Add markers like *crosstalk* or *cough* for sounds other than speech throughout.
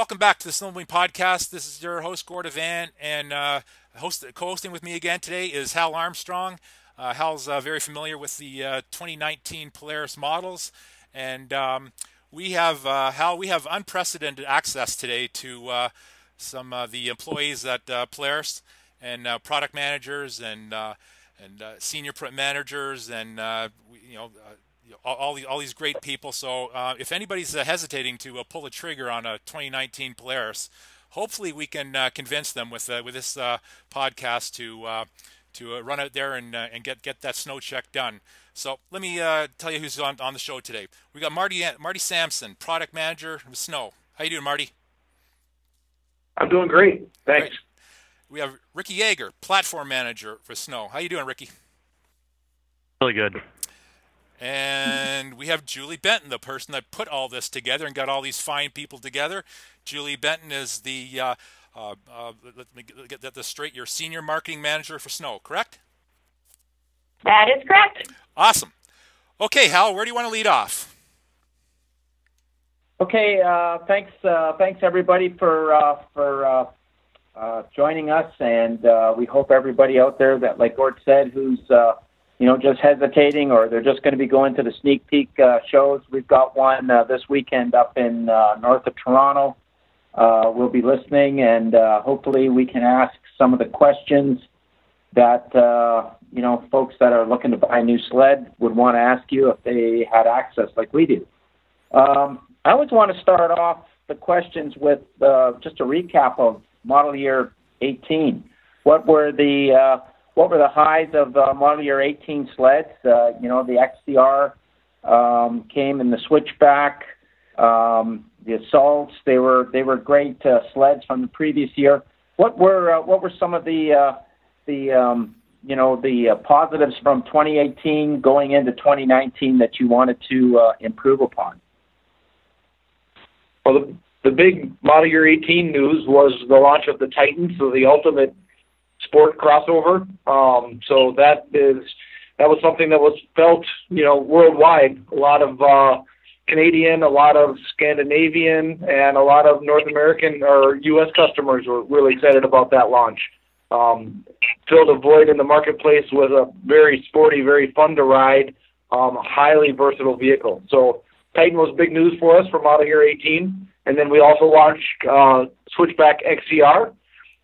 welcome back to the Snowmobiling Podcast. This is your host, Gord Van, and uh, host, co-hosting with me again today is Hal Armstrong. Uh, Hal's uh, very familiar with the uh, 2019 Polaris models, and um, we have uh, Hal. We have unprecedented access today to uh, some of the employees at Polaris and product managers and and senior managers and you know all, all, the, all these great people. So uh, if anybody's uh, hesitating to uh, pull the trigger on a 2019 Polaris, hopefully we can uh, convince them with uh, with this uh, podcast to to run out there and and get get that snow check done. So let me tell you who's on, on the show today. We got Marty Marty Sampson, product manager with Snow. How you doing, Marty? I'm doing great. Thanks. Great. We have Ricky Jaeger, platform manager for Snow. How you doing, Ricky? Really good. And we have Julie Benton, the person that put all this together and got all these fine people together. Julie Benton is the, uh, uh, uh, let me get that straight, your senior marketing manager for Snow, correct? That is correct. Awesome. Okay, Hal, where do you want to lead off? Okay, uh, thanks, uh, thanks everybody for uh, for joining us, and we hope everybody out there that, like Gord said, who's you know, just hesitating or they're just going to be going to the sneak peek uh, shows. We've got one uh, this weekend up in uh, north of Toronto. Uh, we'll be listening, and uh, hopefully we can ask some of the questions that uh, you know folks that are looking to buy a new sled would want to ask you if they had access like we do. Um, I always want to start off the questions with uh, just a recap of model year 18. What were the uh, what were the highs of uh, model year 18 sleds? Uh, you know, the XCR um, came in the switchback, um, the assaults. They were they were great uh, sleds from the previous year. What were uh, what were some of the uh, the um, you know the uh, positives from 2018 going into 2019 that you wanted to uh, improve upon? Well, the, the big model year 18 news was the launch of the Titan, so the ultimate sport crossover. Um, so that is that was something that was felt, you know, worldwide. A lot of uh, Canadian, a lot of Scandinavian, and a lot of North American or U.S. customers were really excited about that launch. Um, filled a void in the marketplace with a very sporty, very fun to ride, um, highly versatile vehicle. So Titan was big news for us for model year 18. And then we also launched uh, Switchback XCR,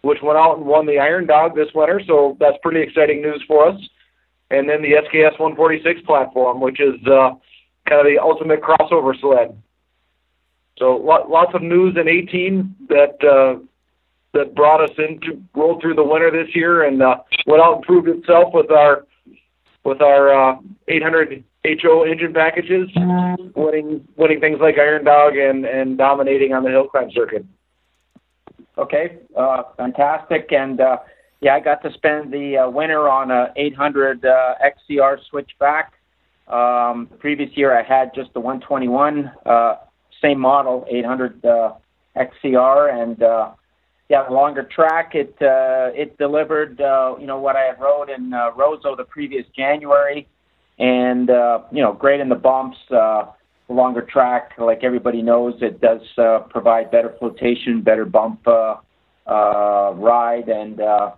which went out and won the Iron Dog this winter. So that's pretty exciting news for us. And then the SKS 146 platform, which is uh, kind of the ultimate crossover sled. So lots of news in 18 that uh, that brought us into rolled through the winter this year and uh, went out and proved itself with our with our uh, 800 HO engine packages, winning winning things like Iron Dog and and dominating on the hill climb circuit. Okay, uh, fantastic. And uh, yeah, I got to spend the uh, winter on a 800 uh, XCR switchback. Um, the previous year I had just the 121, uh, same model, 800 uh, XCR, and uh, yeah, longer track. It uh, it delivered uh, you know what I had rode in uh, Roseau the previous January, and uh, you know great in the bumps. Uh, longer track, like everybody knows, it does uh, provide better flotation, better bump uh, uh, ride, and uh,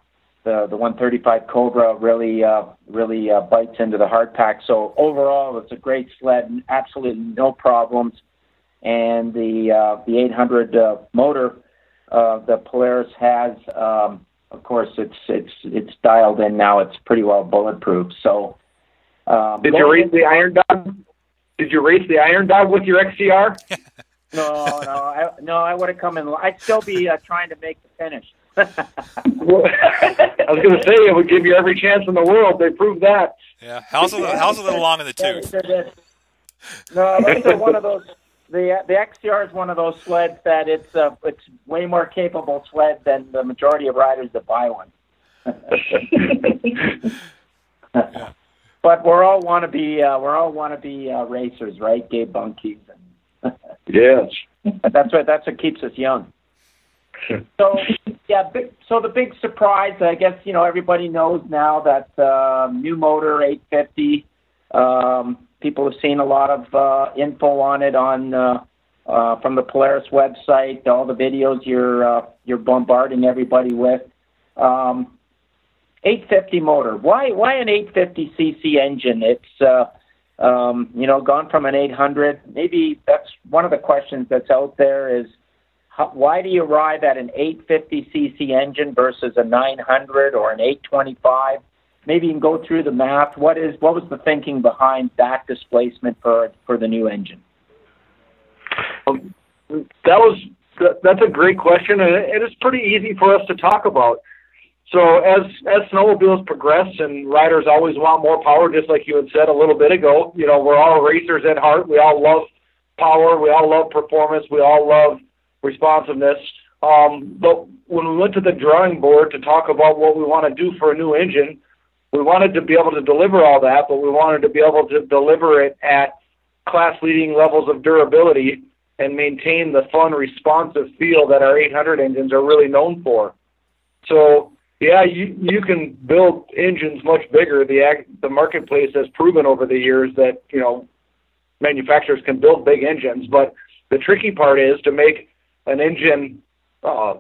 the the 135 Cobra really uh, really uh, bites into the hardpack. So overall, it's a great sled, absolutely no problems. And the uh, the 800 uh, motor uh, the Polaris has, um, of course, it's it's it's dialed in now. It's pretty well bulletproof. So. Um, Did you read the Iron Dog? Did you race the Iron Dog with your XCR? *laughs* no, no, I, no. I would have come in. I'd still be uh, trying to make the finish. well, *laughs* I was going to say it would give you every chance in the world. They proved that. Yeah, how's a little, how's a little long in the tooth. *laughs* no, that's one of those. The the XCR is one of those sleds that it's uh, it's way more capable sled than the majority of riders that buy one. yeah but we're all want to be uh, we're all want to be uh, racers, right? Gabe Bunkies. *laughs* yes. that's what that's what keeps us young. *laughs* so yeah, big, so the big surprise, I guess you know everybody knows now that uh, new motor 850. Um, people have seen a lot of uh, info on it on uh, uh, from the Polaris website, all the videos you're uh, you're bombarding everybody with. Um, 850 motor. Why why an 850 cc engine? It's uh, um, you know gone from an 800. Maybe that's one of the questions that's out there is how, why do you arrive at an 850 cc engine versus a 900 or an 825? Maybe you can go through the math. What is what was the thinking behind that displacement for for the new engine? Um, that was that's a great question, and it is pretty easy for us to talk about. So as as snowmobiles progress and riders always want more power, just like you had said a little bit ago, you know, we're all racers at heart. We all love power. We all love performance. We all love responsiveness. Um, but when we went to the drawing board to talk about what we want to do for a new engine, we wanted to be able to deliver all that, but we wanted to be able to deliver it at class leading levels of durability and maintain the fun, responsive feel that our 800 engines are really known for. So yeah, you you can build engines much bigger. The ag, the marketplace has proven over the years that you know manufacturers can build big engines, but the tricky part is to make an engine uh,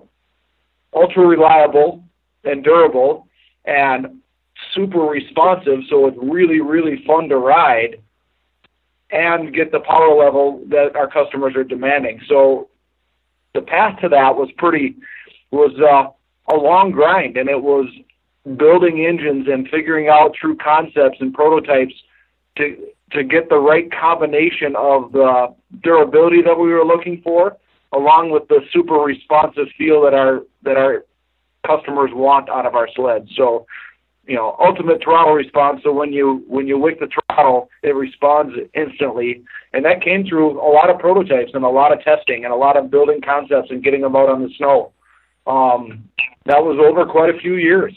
ultra reliable and durable and super responsive, so it's really really fun to ride and get the power level that our customers are demanding. So the path to that was pretty was uh, a long grind, and it was building engines and figuring out true concepts and prototypes to to get the right combination of the durability that we were looking for, along with the super responsive feel that our that our customers want out of our sled. So, you know, ultimate throttle response. So when you when you wick the throttle, it responds instantly, and that came through a lot of prototypes and a lot of testing and a lot of building concepts and getting them out on the snow. Um, that was over quite a few years.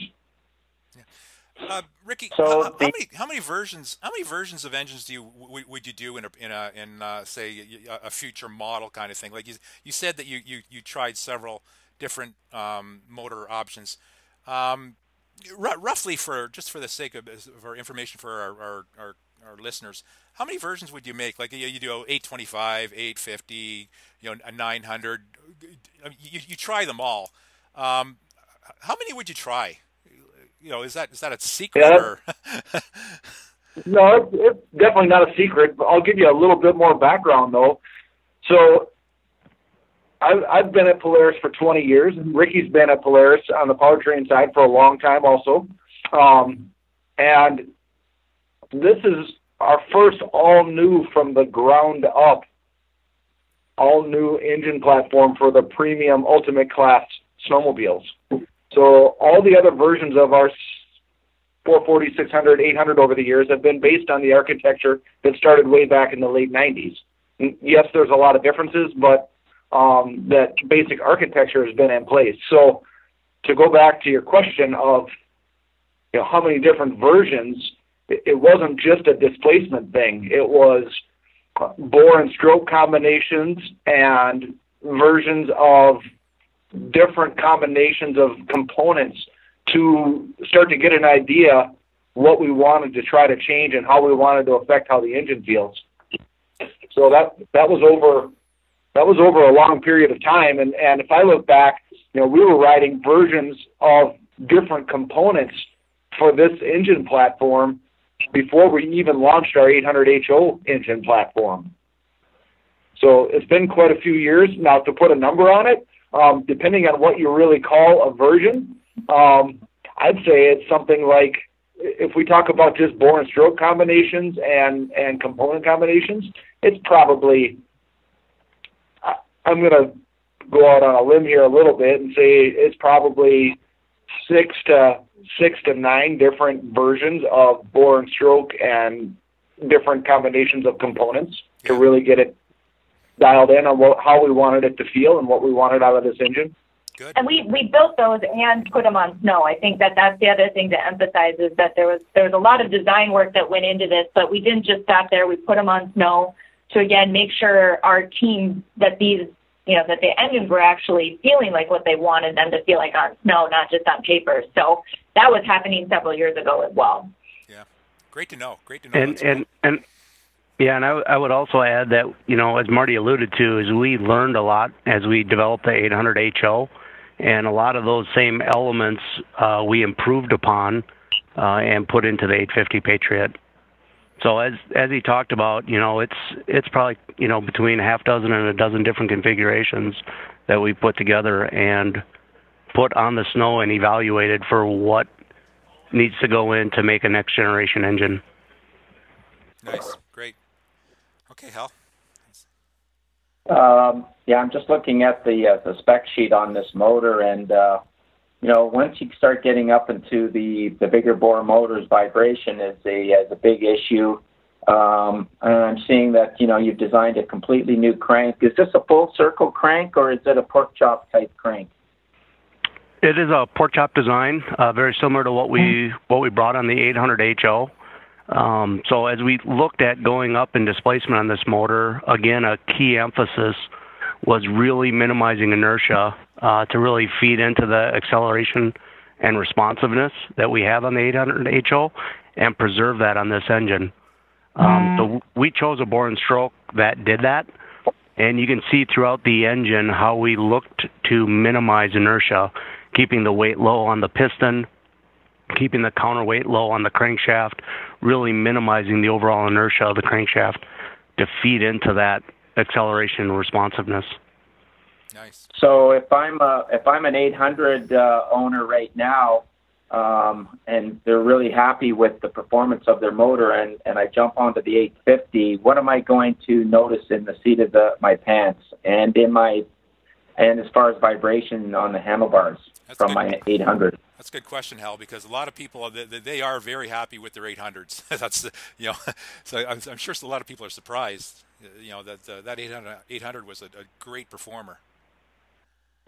Uh, Ricky, so how, how, many how many versions how many versions of engines do you w- would you do in a, in a in uh, say a, a, future model kind of thing? Like you you said that you you, you tried several different um, motor options. Um, r- roughly for just for the sake of for information for our, our, our, our, listeners, how many versions would you make? Like you, you do 825, 850, you know, a 900. You, you try them all. Um, how many would you try? You know, is that is that a secret? Yeah, or? *laughs* no, it's, it's definitely not a secret. But I'll give you a little bit more background though. So, I've I've been at Polaris for 20 years. And Ricky's been at Polaris on the powertrain side for a long time also, um, and this is our first all new from the ground up, all new engine platform for the premium ultimate class snowmobiles. So all the other versions of our 440, 600, 800 over the years have been based on the architecture that started way back in the late 90s. And yes, there's a lot of differences, but um, that basic architecture has been in place. So to go back to your question of you know, how many different versions, it, wasn't just a displacement thing. It was bore and stroke combinations and versions of different combinations of components to start to get an idea what we wanted to try to change and how we wanted to affect how the engine feels. So that that was over that was over a long period of time and, and if I look back, you know, we were writing versions of different components for this engine platform before we even launched our 800 HO engine platform. So it's been quite a few years now to put a number on it um, depending on what you really call a version, um, I'd say it's something like if we talk about just bore and stroke combinations and and component combinations, it's probably I, I'm going to go out on a limb here a little bit and say it's probably six to six to nine different versions of bore and stroke and different combinations of components to really get it dialed in on what, how we wanted it to feel and what we wanted out of this engine. Good. And we, we built those and put them on snow. I think that that's the other thing to emphasize is that there was there was a lot of design work that went into this, but we didn't just stop there. We put them on snow to again make sure our team that these you know that the engines were actually feeling like what they wanted them to feel like on snow, not just on paper. So that was happening several years ago as well. Yeah, great to know. Great to know. And and and Yeah, and I, I would also add that you know, as Marty alluded to, is we learned a lot as we developed the 800 HO, and a lot of those same elements uh, we improved upon uh, and put into the 850 Patriot. So as as he talked about, you know, it's it's probably you know between a half dozen and a dozen different configurations that we put together and put on the snow and evaluated for what needs to go in to make a next generation engine. Nice, great. Okay, Hal. Um, yeah, I'm just looking at the uh, the spec sheet on this motor, and uh, you know, once you start getting up into the the bigger bore motors, vibration is a is a big issue. Um, and I'm seeing that you know you've designed a completely new crank. Is this a full circle crank or is it a pork chop type crank? It is a pork chop design, uh, very similar to what we what we brought on the 800 HO. Um, so as we looked at going up in displacement on this motor, again, a key emphasis was really minimizing inertia uh, to really feed into the acceleration and responsiveness that we have on the 800 HO and preserve that on this engine. Um, so we chose a bore and stroke that did that, and you can see throughout the engine how we looked to minimize inertia, keeping the weight low on the piston, keeping the counterweight low on the crankshaft, really minimizing the overall inertia of the crankshaft to feed into that acceleration and responsiveness. Nice. So if I'm a, if I'm an 800 uh, owner right now, um, and they're really happy with the performance of their motor, and, and I jump onto the 850, what am I going to notice in the seat of the, my pants and in my and as far as vibration on the handlebars That's from good. my 800? That's a good question, Hal, because a lot of people they, they are very happy with their 800s. *laughs* That's the, you know, *laughs* so I'm, I'm sure a lot of people are surprised, you know, that uh, that 800 800 was a, a great performer.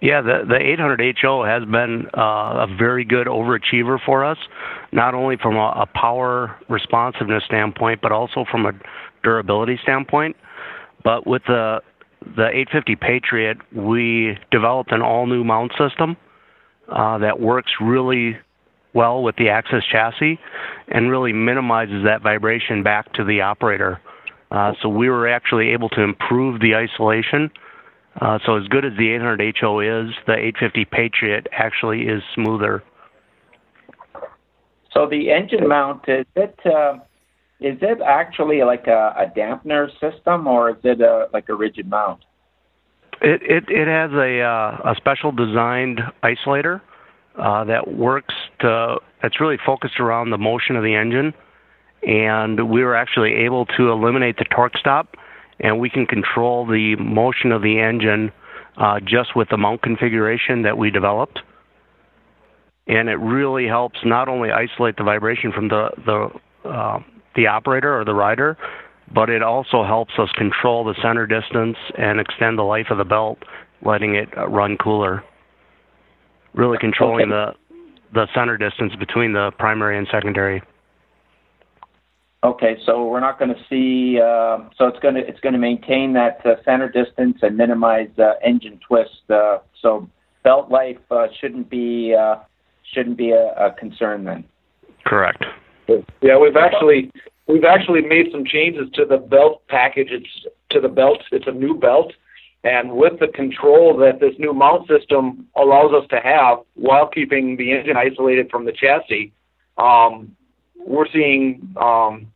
Yeah, the the 800 HO has been uh, a very good overachiever for us, not only from a, a power responsiveness standpoint, but also from a durability standpoint. But with the the 850 Patriot, we developed an all new mount system uh, that works really well with the Axis chassis and really minimizes that vibration back to the operator. Uh, so we were actually able to improve the isolation. Uh, so as good as the 800 HO is, the 850 Patriot actually is smoother. So the engine mount is it uh, is it actually like a, a dampener system or is it a, like a rigid mount? It it, it has a uh, a special designed isolator uh, that works to that's really focused around the motion of the engine, and we were actually able to eliminate the torque stop, and we can control the motion of the engine uh, just with the mount configuration that we developed. And it really helps not only isolate the vibration from the the uh, the operator or the rider, but it also helps us control the center distance and extend the life of the belt, letting it uh, run cooler. Really controlling Okay. the the center distance between the primary and secondary. Okay, so we're not going to see. Uh, so it's going to it's going to maintain that uh, center distance and minimize uh, engine twist. Uh, so belt life uh, shouldn't be uh, shouldn't be a, a concern then. Correct. Yeah, we've actually we've actually made some changes to the belt package. It's to the belt. It's a new belt, and with the control that this new mount system allows us to have while keeping the engine isolated from the chassis, um, we're seeing um,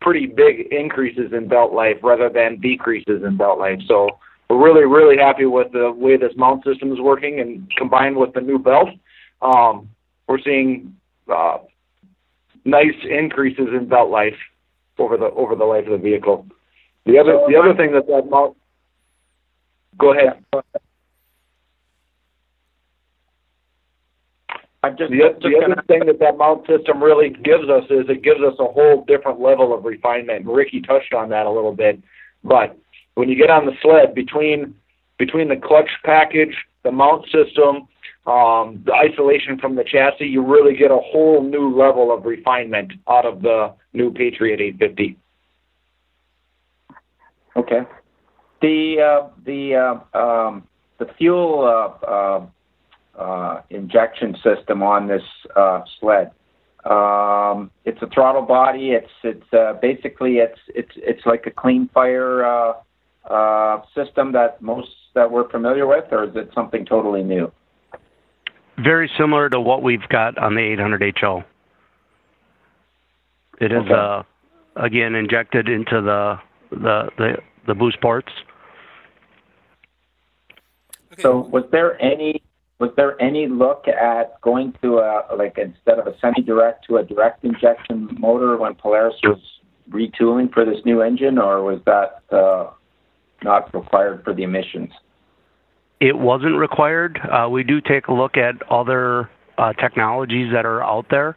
pretty big increases in belt life rather than decreases in belt life. So we're really really happy with the way this mount system is working, and combined with the new belt, um, we're seeing. Uh, nice increases in belt life over the over the life of the vehicle. The other the other thing that that mount. Go ahead. I'm just, The, just the gonna, other thing that that mount system really gives us is it gives us a whole different level of refinement. Ricky touched on that a little bit, but when you get on the sled between between the clutch package, the mount system, um, the isolation from the chassis, you really get a whole new level of refinement out of the new Patriot 850. Okay. The uh, the uh, um, the fuel uh, uh, uh, injection system on this uh, sled. Um, it's a throttle body. It's it's basically it's it's it's like a Cleanfire system that most that we're familiar with, or is it something totally new? Very similar to what we've got on the 800 HO. It is Okay. uh, again injected into the the the, the boost ports. Okay. So was there any was there any look at going to a like instead of a semi-direct to a direct injection motor when Polaris was retooling for this new engine, or was that uh, not required for the emissions? It wasn't required. Uh, we do take a look at other uh, technologies that are out there,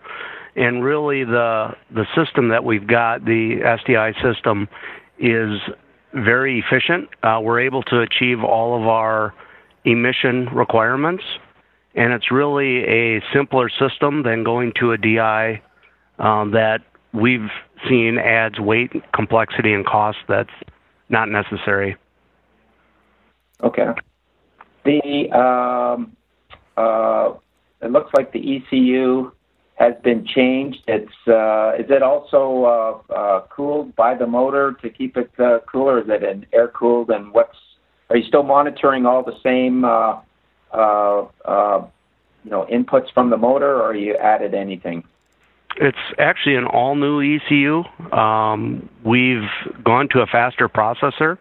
and really the the system that we've got, the SDI system, is very efficient. Uh, we're able to achieve all of our emission requirements, and it's really a simpler system than going to a DI um, that we've seen adds weight, complexity, and cost that's not necessary. Okay. The um, uh, it looks like the ECU has been changed. It's uh, is it also uh, uh, cooled by the motor to keep it uh, cooler? Is it an air cooled? And what's are you still monitoring all the same uh, uh, uh, you know inputs from the motor, or you added anything? It's actually an all new ECU. Um, we've gone to a faster processor,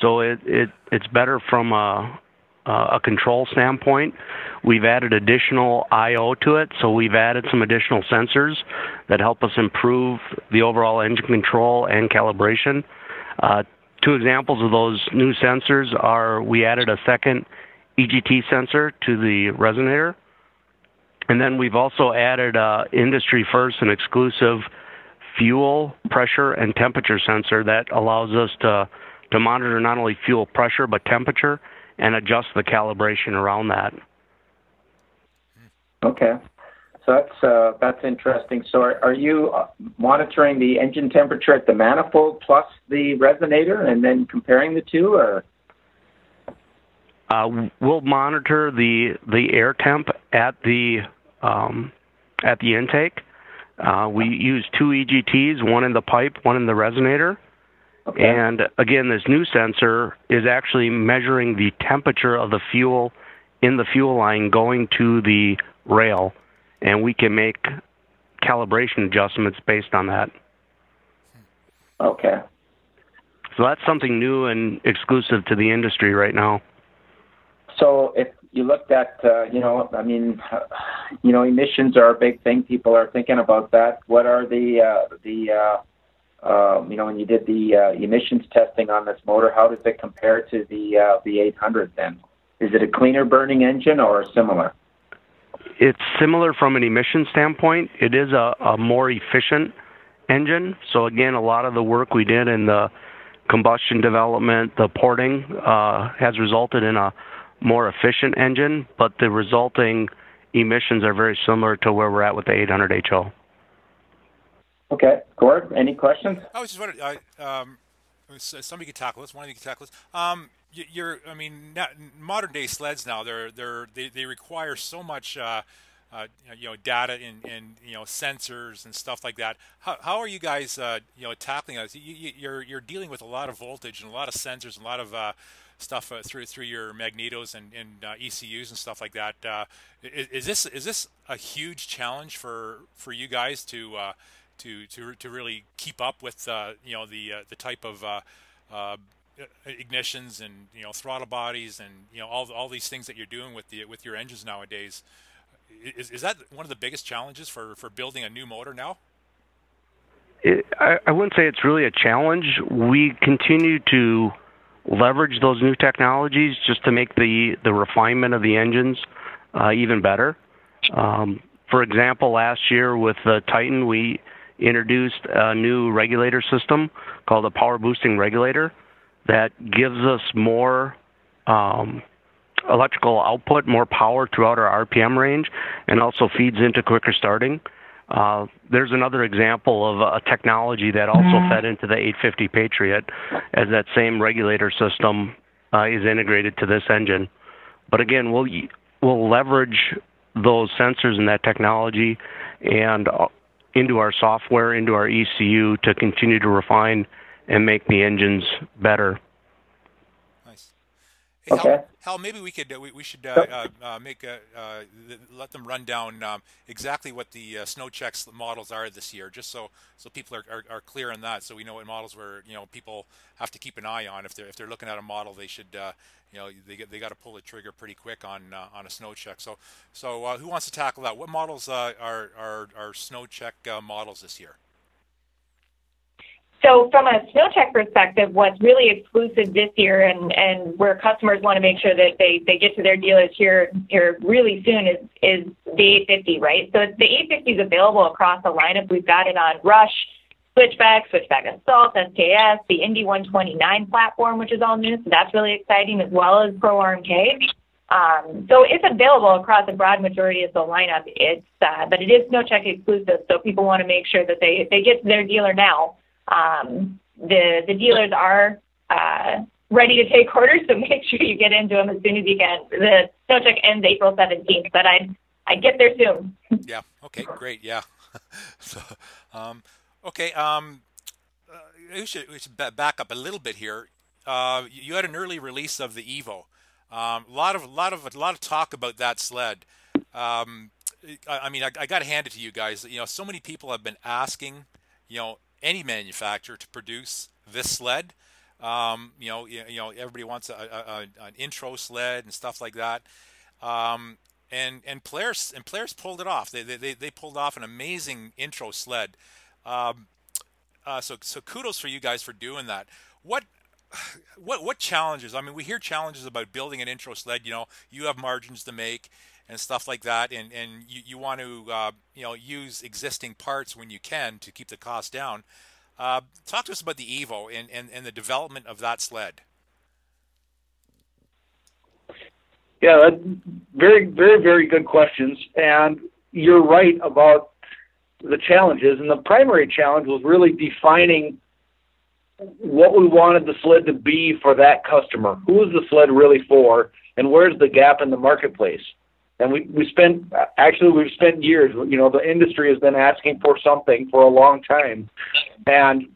so it, it it's better from a a control standpoint. We've added additional I/O to it, so we've added some additional sensors that help us improve the overall engine control and calibration. Uh, two examples of those new sensors are we added a second EGT sensor to the resonator. And then we've also added uh, industry first and exclusive fuel pressure and temperature sensor that allows us to to monitor not only fuel pressure but temperature and adjust the calibration around that. Okay. So that's uh, that's interesting. So are, are you uh, monitoring the engine temperature at the manifold plus the resonator, and then comparing the two, or Uh, we'll monitor the the air temp at the um, at the intake. Uh, we use two EGTs, one in the pipe, one in the resonator. Okay. And again, this new sensor is actually measuring the temperature of the fuel in the fuel line going to the rail, and we can make calibration adjustments based on that. okay. So that's something new and exclusive to the industry right now. So if you looked at, uh, you know, I mean, you know, emissions are a big thing. People are thinking about that. What are the uh, the uh, uh, you know, when you did the uh, emissions testing on this motor, how does it compare to the uh, the 800? Then is it a cleaner burning engine or similar? It's similar from an emission standpoint. It is a, a more efficient engine. So again, a lot of the work we did in the combustion development, the porting, uh, has resulted in a more efficient engine, but the resulting emissions are very similar to where we're at with the 800 HO. Okay, Gord, any questions? I was just wondering, I, um, somebody could tackle this. One of you could tackle this. Um, you're, I mean, modern day sleds now, they're, they're, they, they require so much, uh, uh, you know, data and, and you know, sensors and stuff like that. How, how are you guys, uh, you know, tackling this? You, you, you're, you're dealing with a lot of voltage and a lot of sensors and a lot of uh, stuff uh, through through your magnetos and, and uh, ECUs and stuff like that. Uh, is, is this is this a huge challenge for for you guys to to to to really keep up with uh, you know the uh, the type of uh, uh, ignitions and you know throttle bodies and you know all all these things that you're doing with the with your engines nowadays. Is, is that one of the biggest challenges for, for building a new motor now? It, I, I wouldn't say it's really a challenge. We continue to leverage those new technologies just to make the, the refinement of the engines uh, even better. Um, for example, last year with the Titan, we introduced a new regulator system called a power boosting regulator that gives us more um, electrical output, more power throughout our RPM range, and also feeds into quicker starting. Uh, there's another example of a technology that also fed into the 850 Patriot, as that same regulator system uh, is integrated to this engine. But again, we'll we'll leverage those sensors and that technology, and uh, into our software, into our ECU to continue to refine and make the engines better. Hey, Okay. Hal, Hal, maybe we could uh, we, we should uh, uh, uh, make a, uh, let them run down um, exactly what the uh, snow checks models are this year, just so so people are, are, are clear on that, so we know what models where you know people have to keep an eye on if they're if they're looking at a model, they should uh, you know they they got to pull the trigger pretty quick on uh, on a snow check. So so uh, who wants to tackle that? What models uh, are are are snow check uh, models this year? So from a snow check perspective, what's really exclusive this year and, and where customers want to make sure that they, they get to their dealers here here really soon is is the 850, right? So the 850 is available across the lineup. We've got it on Rush, Switchback, Switchback Assault, SKS, the Indy 129 platform, which is all new. So that's really exciting, as well as Pro RMK. Um, so it's available across a broad majority of the lineup. It's uh, but it is snow check exclusive, so people want to make sure that they they get to their dealer now um, the the dealers are uh, ready to take orders, so *laughs* make sure you get into them as soon as you can. The snow check ends April 17th, but I I get there soon. *laughs* Yeah. Okay. Great. Yeah. *laughs* so, um, okay. Um, uh, we should we should back up a little bit here. Uh, you had an early release of the Evo. Um, a lot of a lot of a lot of talk about that sled. Um, I, I mean, I, I got to hand it to you guys. You know, so many people have been asking, you know, any manufacturer to produce this sled. Um, you know, you, you know, everybody wants a, a, a, an intro sled and stuff like that. Um, and and Polaris and Polaris pulled it off. They they they pulled off an amazing intro sled. Um, uh, so so kudos for you guys for doing that. What what what challenges? I mean, we hear challenges about building an intro sled. You know, you have margins to make and stuff like that, and and you, you want to uh, you know use existing parts when you can to keep the cost down. Uh, talk to us about the Evo and, and, and the development of that sled. Yeah, very, very, very good questions. And you're right about the challenges. And the primary challenge was really defining what we wanted the sled to be for that customer. Who is the sled really for? And where's the gap in the marketplace? And we, we spent, actually, we've spent years, you know, the industry has been asking for something for a long time. And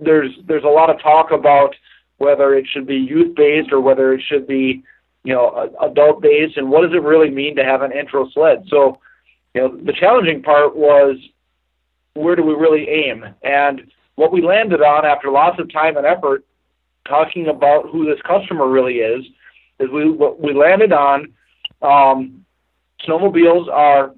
there's, there's a lot of talk about whether it should be youth based or whether it should be you know, adult based, and what does it really mean to have an intro sled? So, you know, the challenging part was where do we really aim? And what we landed on after lots of time and effort, talking about who this customer really is, is we we landed on um, snowmobiles are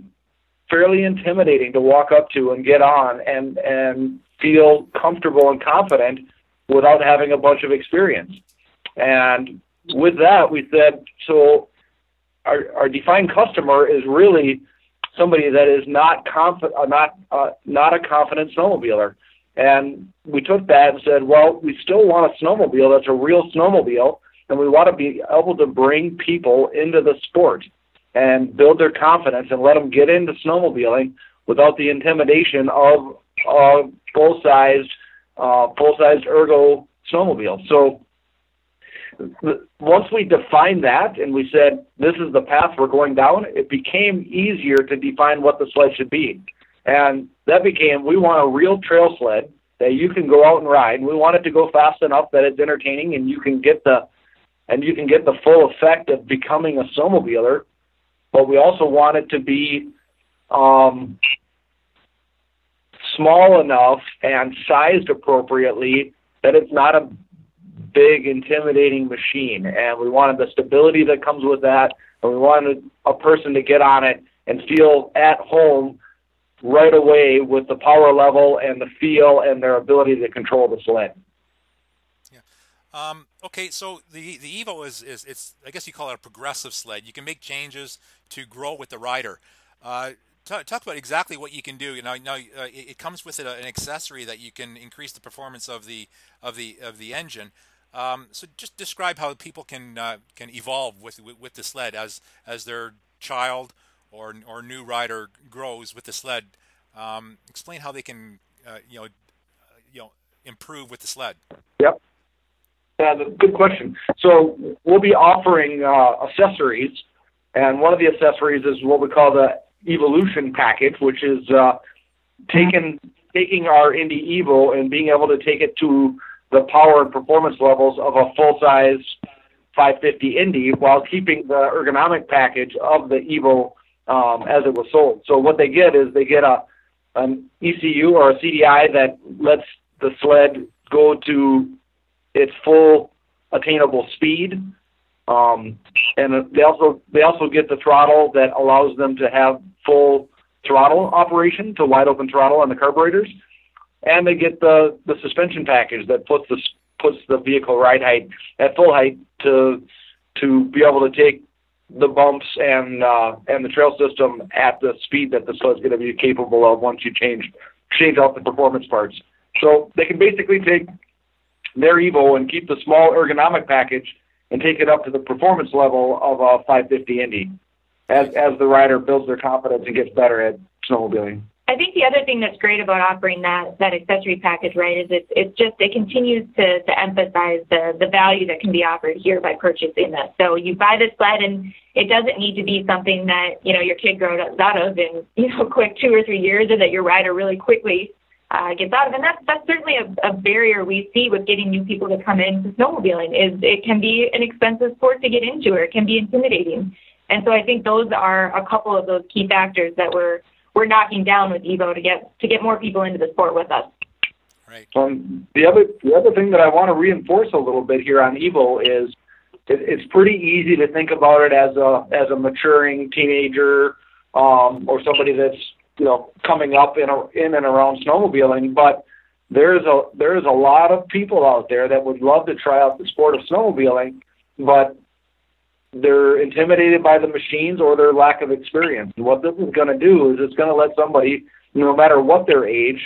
fairly intimidating to walk up to and get on and and feel comfortable and confident without having a bunch of experience. And with that, we said, so our, our defined customer is really somebody that is not confident, uh, not uh, not a confident snowmobiler. And we took that and said, well, we still want a snowmobile that's a real snowmobile, and we want to be able to bring people into the sport and build their confidence and let them get into snowmobiling without the intimidation of a full-sized, uh, full-sized ergo snowmobile. So once we defined that and we said this is the path we're going down, it became easier to define what the sled should be. And that became we want a real trail sled that you can go out and ride. We want it to go fast enough that it's entertaining and you can get the and you can get the full effect of becoming a snowmobiler. But we also want it to be um, small enough and sized appropriately that it's not a big, intimidating machine. And we wanted the stability that comes with that, and we wanted a person to get on it and feel at home right away with the power level and the feel and their ability to control the sled. Yeah. Um, okay, so the the Evo is, is it's I guess you call it a progressive sled. You can make changes to grow with the rider. Uh, talk, talk about exactly what you can do. You know, now uh, it, it, comes with an accessory that you can increase the performance of the of the of the engine. Um, so just describe how people can uh, can evolve with, with, with the sled as as their child or or new rider grows with the sled. Um, explain how they can uh, you know you know improve with the sled. Yep. Yeah, good question. So we'll be offering uh, accessories, and one of the accessories is what we call the evolution package, which is uh, taking taking our Indy Evo and being able to take it to the power and performance levels of a full size 550 Indy while keeping the ergonomic package of the Evo um, as it was sold. So what they get is they get a an ECU or a CDI that lets the sled go to its full attainable speed. Um, and they also they also get the throttle that allows them to have full throttle operation to wide open throttle on the carburetors, and they get the the suspension package that puts the puts the vehicle ride height at full height to to be able to take the bumps and uh, and the trail system at the speed that the sled's going to be capable of once you change change out the performance parts. So they can basically take their Evo and keep the small ergonomic package and take it up to the performance level of a 550 Indy as as the rider builds their confidence and gets better at snowmobiling. I think the other thing that's great about offering that that accessory package, right, is it's it's just it continues to to emphasize the the value that can be offered here by purchasing this. So you buy the sled, and it doesn't need to be something that you know your kid grows out of in you know *laughs* quick two or three years, or that your rider really quickly uh, gets out of. And that's that's certainly a, a barrier we see with getting new people to come into snowmobiling. Is it can be an expensive sport to get into, or it can be intimidating. And so I think those are a couple of those key factors that we're we're knocking down with Evo to get to get more people into the sport with us. Right. Um, the other the other thing that I want to reinforce a little bit here on Evo is it, it's pretty easy to think about it as a as a maturing teenager um, or somebody that's you know coming up in a, in and around snowmobiling, but there's a there's a lot of people out there that would love to try out the sport of snowmobiling, but they're intimidated by the machines or their lack of experience. What this is going to do is it's going to let somebody, no matter what their age,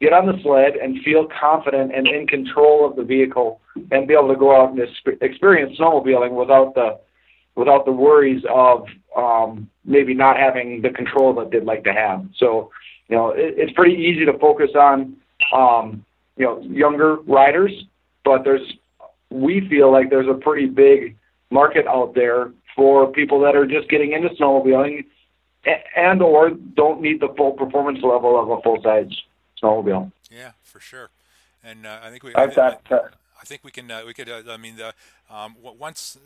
get on the sled and feel confident and in control of the vehicle and be able to go out and experience snowmobiling without the without the worries of um, maybe not having the control that they'd like to have. So, you know, it, it's pretty easy to focus on, um, you know, younger riders, but there's we feel like there's a pretty big market out there for people that are just getting into snowmobiling and or don't need the full performance level of a full size snowmobile. Yeah, for sure. And uh, I think we. I've got. Uh, I think we can. Uh, we could. Uh, I mean, the um, once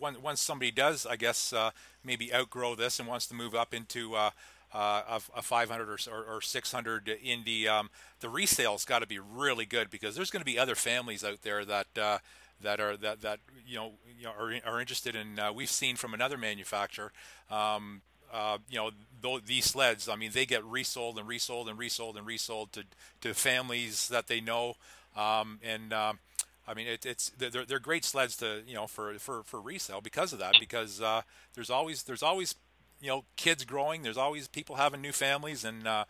once somebody does, I guess, uh, maybe outgrow this and wants to move up into uh, uh, a, a 500 or, or, or 600 Indy, um, the resale's got to be really good because there's going to be other families out there that uh, that are that that you know, you know are are interested in. Uh, we've seen from another manufacturer. Um, uh, you know th- these sleds. I mean, they get resold and resold and resold and resold to to families that they know. Um, and um, I mean, it, it's they're they're great sleds to you know for for for resale because of that. Because uh, there's always there's always you know kids growing. There's always people having new families and uh,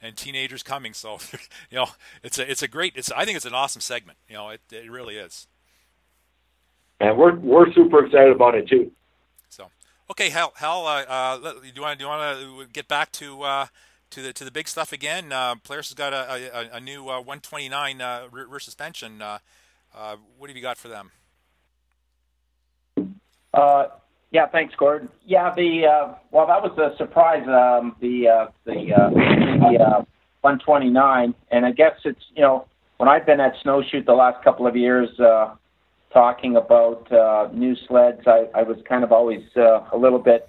and teenagers coming. So *laughs* you know, it's a it's a great. It's I think it's an awesome segment. You know, it it really is and we're we're super excited about it too. So, okay, Hal, Hal, uh, uh, do you want do you want to get back to uh, to the to the big stuff again? Uh, Polaris has got a, a, a new uh, 129 uh, rear suspension. Uh, what have you got for them? Uh, yeah, thanks, Gordon. Yeah, the uh, well, that was a surprise. Um, the uh, the uh, the uh, 129, and I guess it's you know when I've been at Snowshoot the last couple of years, uh, talking about uh, new sleds, I, I was kind of always uh, a little bit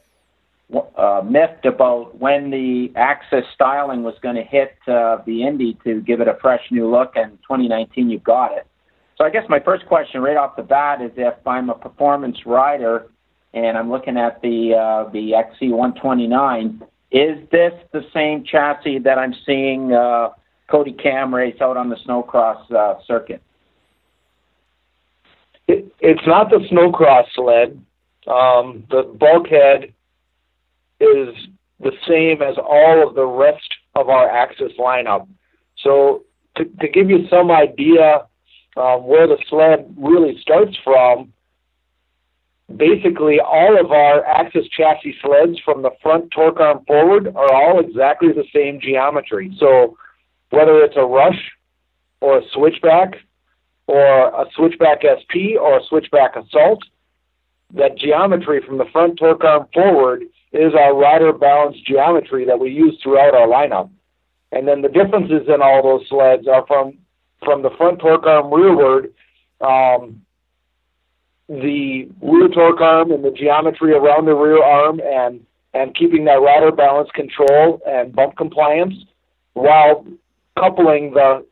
uh, miffed about when the Axis styling was going to hit uh, the Indy to give it a fresh new look. And 2019, you got it. So I guess my first question right off the bat is if I'm a performance rider and I'm looking at the uh, the XC129, is this the same chassis that I'm seeing uh, Kody Kamm race out on the snowcross uh, circuit? It, it's not the snowcross sled. Um, the bulkhead is the same as all of the rest of our Axis lineup. So to, to give you some idea um, where the sled really starts from, basically all of our Axis chassis sleds from the front torque arm forward are all exactly the same geometry. So whether it's a rush or a switchback or a switchback SP or a switchback assault, that geometry from the front torque arm forward is our rider balance geometry that we use throughout our lineup. And then the differences in all those sleds are from from the front torque arm rearward, um, the rear torque arm and the geometry around the rear arm and and keeping that rider balance control and bump compliance while coupling the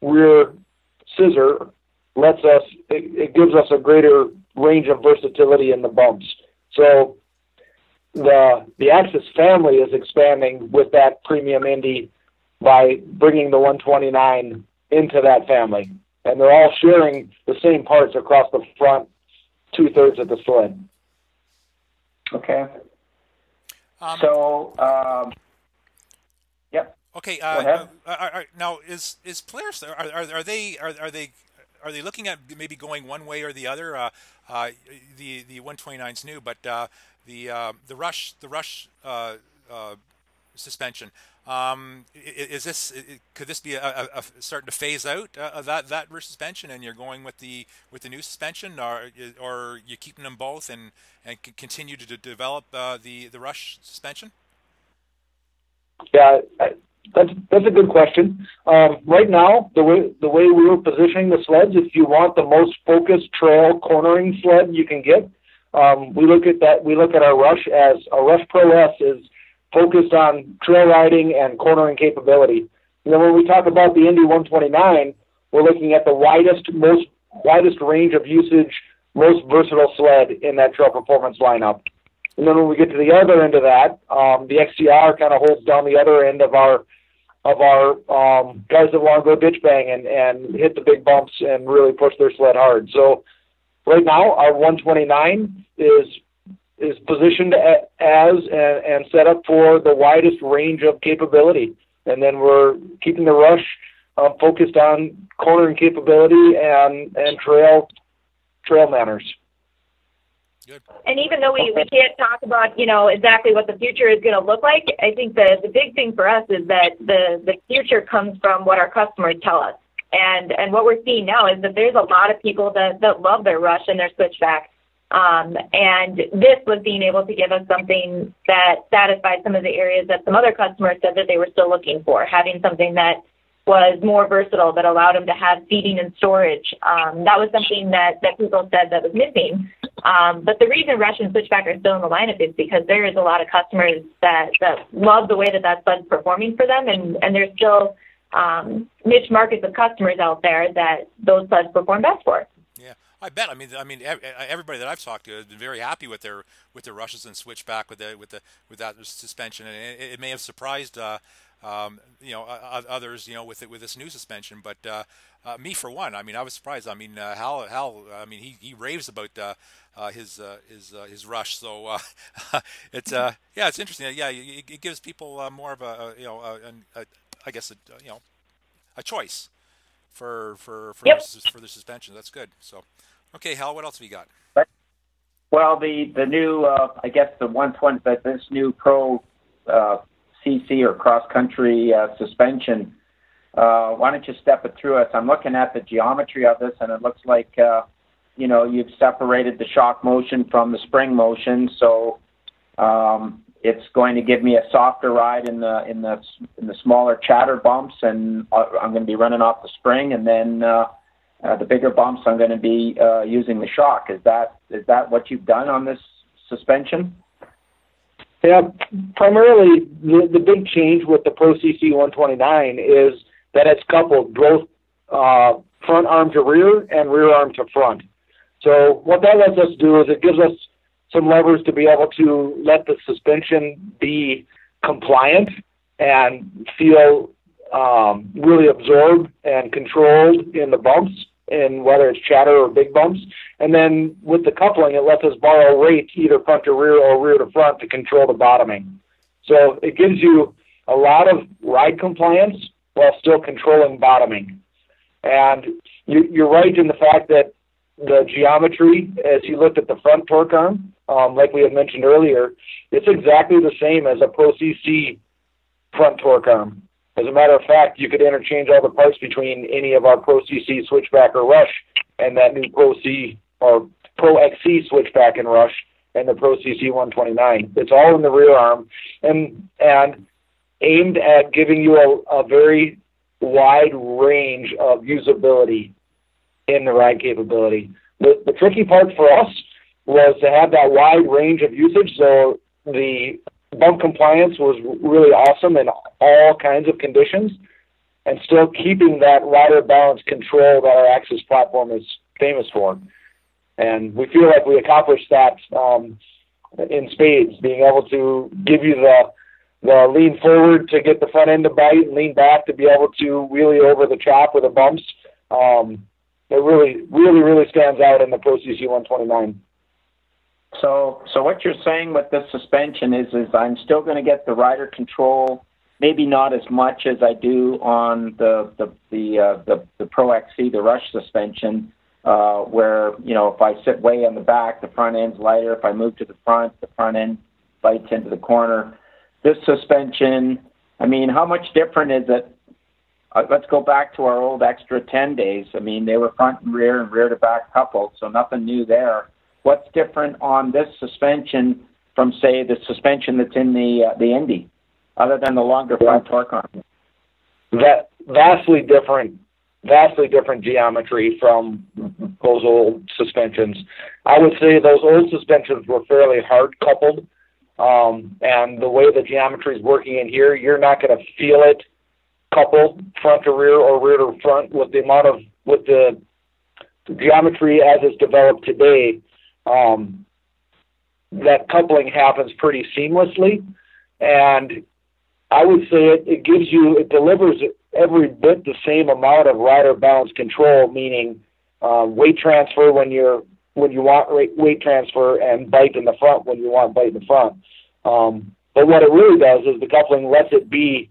rear scissor lets us it, it gives us a greater range of versatility in the bumps. So the the Axis family is expanding with that premium Indy by bringing the 129 into that family, and they're all sharing the same parts across the front two thirds of the sled. Okay. Um, so, um, yep. Okay. Uh, uh, are, are, now, is is Polaris are, are, are they are, are they are they looking at maybe going one way or the other? Uh, uh, the the 129's new, but uh, the uh, the rush the rush uh, uh, suspension. Um, is this could this be a, a, starting to phase out that that rear suspension, and you're going with the with the new suspension, or or you keeping them both and and continue to develop the the rush suspension? Yeah, that's that's a good question. Um, right now, the way the way we were positioning the sleds, if you want the most focused trail cornering sled you can get, um, we look at that. We look at our Rush as our Rush Pro S is focused on trail riding and cornering capability. You know, when we talk about the Indy 129, we're looking at the widest, most widest range of usage, most versatile sled in that trail performance lineup. And then when we get to the other end of that, um, the XCR kind of holds down the other end of our of our um, guys that want to go ditch bang and, and hit the big bumps and really push their sled hard. So right now our 129 is is positioned as and, and set up for the widest range of capability. And then we're keeping the rush uh, focused on cornering capability and and trail trail manners. Good. And even though we, we can't talk about, you know, exactly what the future is going to look like, I think the, the big thing for us is that the, the future comes from what our customers tell us. And, and what we're seeing now is that there's a lot of people that, that love their rush and their switchback. Um, and this was being able to give us something that satisfied some of the areas that some other customers said that they were still looking for, having something that was more versatile that allowed them to have seating and storage. Um, that was something that, that people said that was missing. Um, but the reason Rush and Switchback are still in the lineup is because there is a lot of customers that, that love the way that that sled's performing for them, and, and there's still um, niche markets of customers out there that those sleds perform best for. Yeah, I bet. I mean, I mean, everybody that I've talked to has been very happy with their with their rushes and switchback with the with the with that suspension, and it, it may have surprised uh, um, you know, others, you know, with it, with this new suspension. But uh, uh, me, for one, I mean, I was surprised. I mean, uh, Hal, Hal, I mean, he, he raves about uh, uh, his uh, his his rush. So *laughs* it's yeah, it's interesting. Yeah, it, it gives people more of a, you know, a, a, I guess, a, you know, a choice for for for yep. for the suspension. That's good. So, okay, Hal, what else have you got? Well, the the new, uh, I guess the 120, but this new Pro uh, CC or cross country uh, suspension. Uh, why don't you step it through us? I'm looking at the geometry of this, and it looks like uh, you know you've separated the shock motion from the spring motion, so um, it's going to give me a softer ride in the in the in the smaller chatter bumps, and uh, I'm going to be running off the spring, and then uh, the bigger bumps I'm going to be uh, using the shock. Is that is that what you've done on this suspension? Yeah, primarily the, the big change with the Pro CC 129 is that it's coupled both uh, front arm to rear and rear arm to front. So what that lets us do is it gives us some levers to be able to let the suspension be compliant and feel um, really absorbed and controlled in the bumps in whether it's chatter or big bumps. And then with the coupling, it lets us borrow rate either front to rear or rear to front to control the bottoming. So it gives you a lot of ride compliance while still controlling bottoming. And you, you're right in the fact that the geometry, as you looked at the front torque arm, um, like we had mentioned earlier, it's exactly the same as a Pro CC front torque arm. As a matter of fact, you could interchange all the parts between any of our Pro CC switchback or rush and that new Pro C or Pro XC switchback and rush and the Pro CC 129. It's all in the rear arm and and aimed at giving you a, a very wide range of usability in the ride capability. The, the tricky part for us was to have that wide range of usage. So the bump compliance was really awesome in all kinds of conditions and still keeping that rider balance control that our Axis platform is famous for. And we feel like we accomplished that um, in spades, being able to give you the the lean forward to get the front end to bite and lean back to be able to wheelie over the chop with the bumps. Um, it really, really, really stands out in the Pro CC 129. So, so what you're saying with this suspension is, is I'm still going to get the rider control, maybe not as much as I do on the the the uh, the, the Pro XC, the Rush suspension, uh, where you know if I sit way on the back, the front end's lighter. If I move to the front, the front end bites into the corner. This suspension, I mean, how much different is it? Uh, let's go back to our old extra 10 days. I mean, they were front and rear and rear to back coupled, so nothing new there. What's different on this suspension from, say, the suspension that's in the uh, the Indy, other than the longer front torque arm? That vastly different vastly different geometry from those old suspensions. I would say those old suspensions were fairly hard coupled, um, and the way the geometry is working in here, you're not going to feel it coupled front to rear or rear to front with the amount of with the geometry as it's developed today. Um, that coupling happens pretty seamlessly, and I would say it, it gives you it delivers every bit the same amount of rider balance control, meaning um, weight transfer when you're when you want weight transfer and bite in the front when you want bite in the front. Um, but what it really does is the coupling lets it be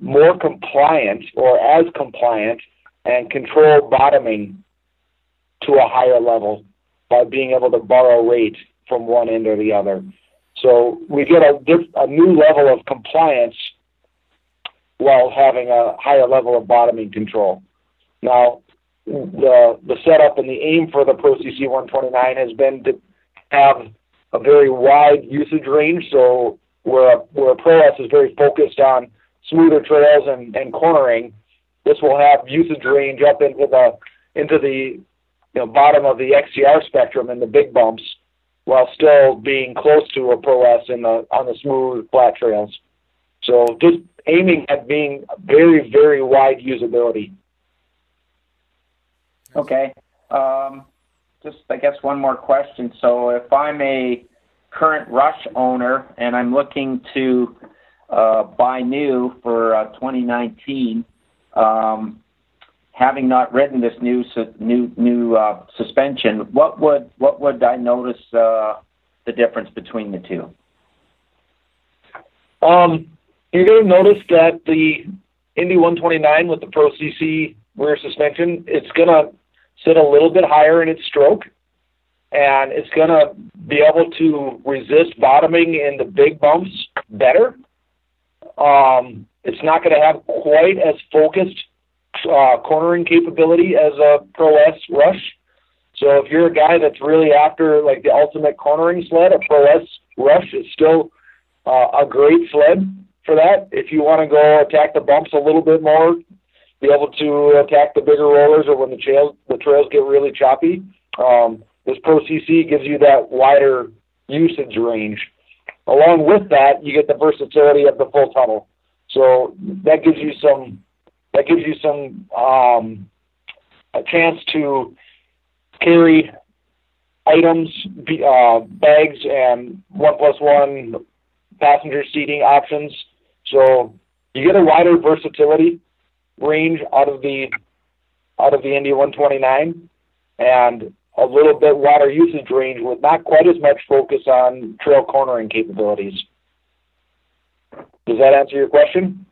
more compliant or as compliant and control bottoming to a higher level by being able to borrow rate from one end or the other. So we get a, a new level of compliance while having a higher level of bottoming control. Now, the the setup and the aim for the Pro CC 129 has been to have a very wide usage range. So where where Pro S is very focused on smoother trails and, and cornering, this will have usage range up into the into the you know, bottom of the XCR spectrum and the big bumps, while still being close to a Pro S in the on the smooth flat trails. So just aiming at being very very wide usability. Okay. Um, just I guess one more question. So if I'm a current Rush owner and I'm looking to uh, buy new for uh, 2019. Um, having not ridden this new new new uh, suspension, what would what would I notice uh, the difference between the two? Um, you're going to notice that the Indy 129 with the Pro CC rear suspension, it's going to sit a little bit higher in its stroke, and it's going to be able to resist bottoming in the big bumps better. Um, it's not going to have quite as focused uh, cornering capability as a Pro S Rush. So if you're a guy that's really after like the ultimate cornering sled, a Pro S Rush is still uh, a great sled for that. If you want to go attack the bumps a little bit more, be able to attack the bigger rollers or when the trails the trails get really choppy, um, this Pro CC gives you that wider usage range. Along with that, you get the versatility of the full tunnel. So that gives you some that gives you some um, a chance to carry items, uh, bags, and one plus one passenger seating options. So you get a wider versatility range out of the out of the Indy 129, and a little bit wider usage range with not quite as much focus on trail cornering capabilities. Does that answer your question?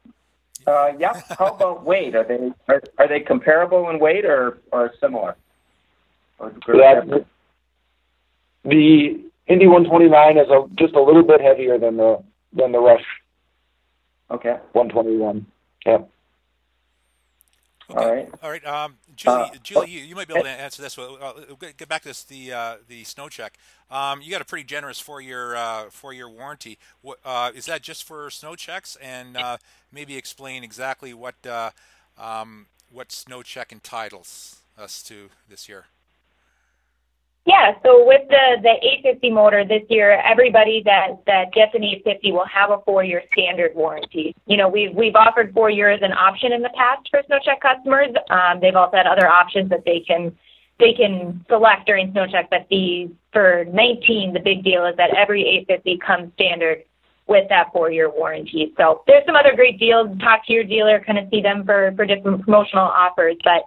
Uh, yeah. How about weight? Are they are, are they comparable in weight or, or similar? Or that, the Indy 129 is a, just a little bit heavier than the than the Rush. Okay. 121. Yeah. Okay. All right. All right. Um, Julie, uh, Julie, you, you, might be able to answer this. Well, uh, get back to this, the uh, the SnowCheck. Um, you got a pretty generous four year uh, four year warranty. What, uh, is that just for SnowChecks? And uh, maybe explain exactly what um, what SnowCheck entitles us to this year. Yeah, so with the, the 850 motor this year, everybody that, that gets an 850 will have a four-year standard warranty. You know, we've, we've offered four years an option in the past for SnowCheck customers. Um, they've also had other options that they can they can select during SnowCheck, but the for 19, the big deal is that every 850 comes standard with that four-year warranty. So there's some other great deals. Talk to your dealer, kind of see them for, for different promotional offers. But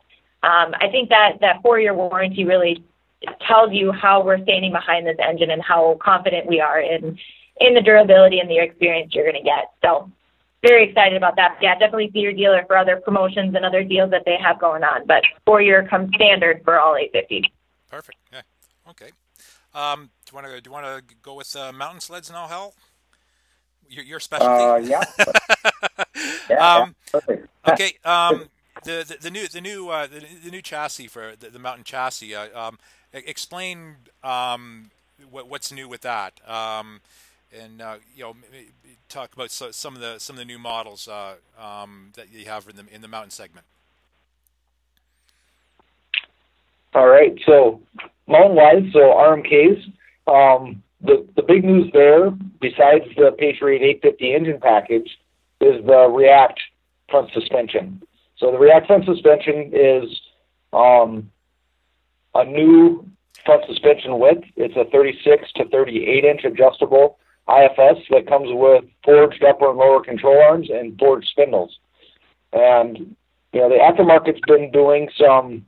um, I think that that four-year warranty really tells you how we're standing behind this engine and how confident we are in in the durability and the experience you're going to get. So very excited about that. Yeah, definitely see your dealer for other promotions and other deals that they have going on. But four year comes standard for all 850. Perfect. Yeah. Okay. Um, do you want to do you want to go with uh, mountain sleds now, Hal? Your, your specialty. Uh, yeah. *laughs* yeah, um, yeah okay. Um, the, the, new the new uh, the, the, new chassis for the, the mountain chassis. Uh, um, explain um, what, what's new with that, um, and uh, you know talk about some of the some of the new models uh, um, that you have in the in the mountain segment. All right, so mountain wise, so RMKs. Um, the the big news there, besides the Patriot 850 engine package, is the React front suspension. So the React front suspension is um, a new front suspension width. It's a 36 to 38 inch adjustable IFS that comes with forged upper and lower control arms and forged spindles. And you know the aftermarket's been doing some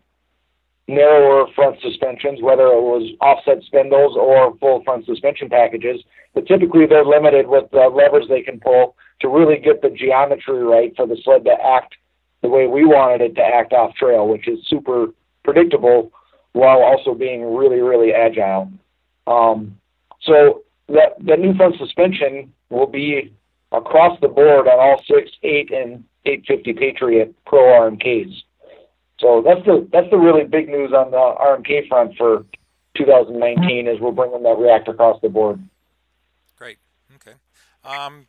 narrower front suspensions, whether it was offset spindles or full front suspension packages. But typically they're limited with the levers they can pull to really get the geometry right for the sled to act the way we wanted it to act off trail, which is super predictable while also being really, really agile. Um, so that the new front suspension will be across the board on all six, eight, and 850 Patriot Pro RMKs. So that's the that's the really big news on the RMK front for 2019 is we're bringing that React across the board. Great. Okay. Um,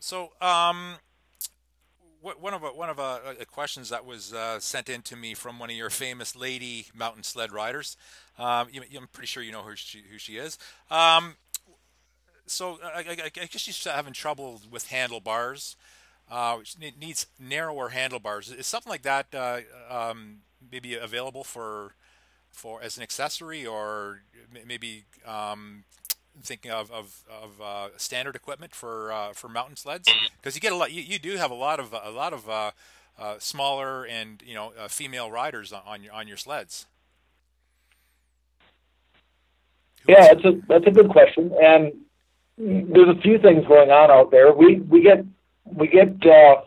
so um, one of a, one of a, a questions that was uh, sent in to me from one of your famous lady mountain sled riders. Um, you, I'm pretty sure you know who she, who she is. Um, so I, I, I, guess she's having trouble with handlebars. Uh, it needs narrower handlebars. Is something like that uh, um, maybe available for for as an accessory, or maybe um, thinking of of, of uh, standard equipment for uh, for mountain sleds because you get a lot. You, you do have a lot of a lot of uh, uh smaller and you know uh, female riders on your on your sleds. Who yeah, that's a that's a good question, and there's a few things going on out there. We we get we get uh,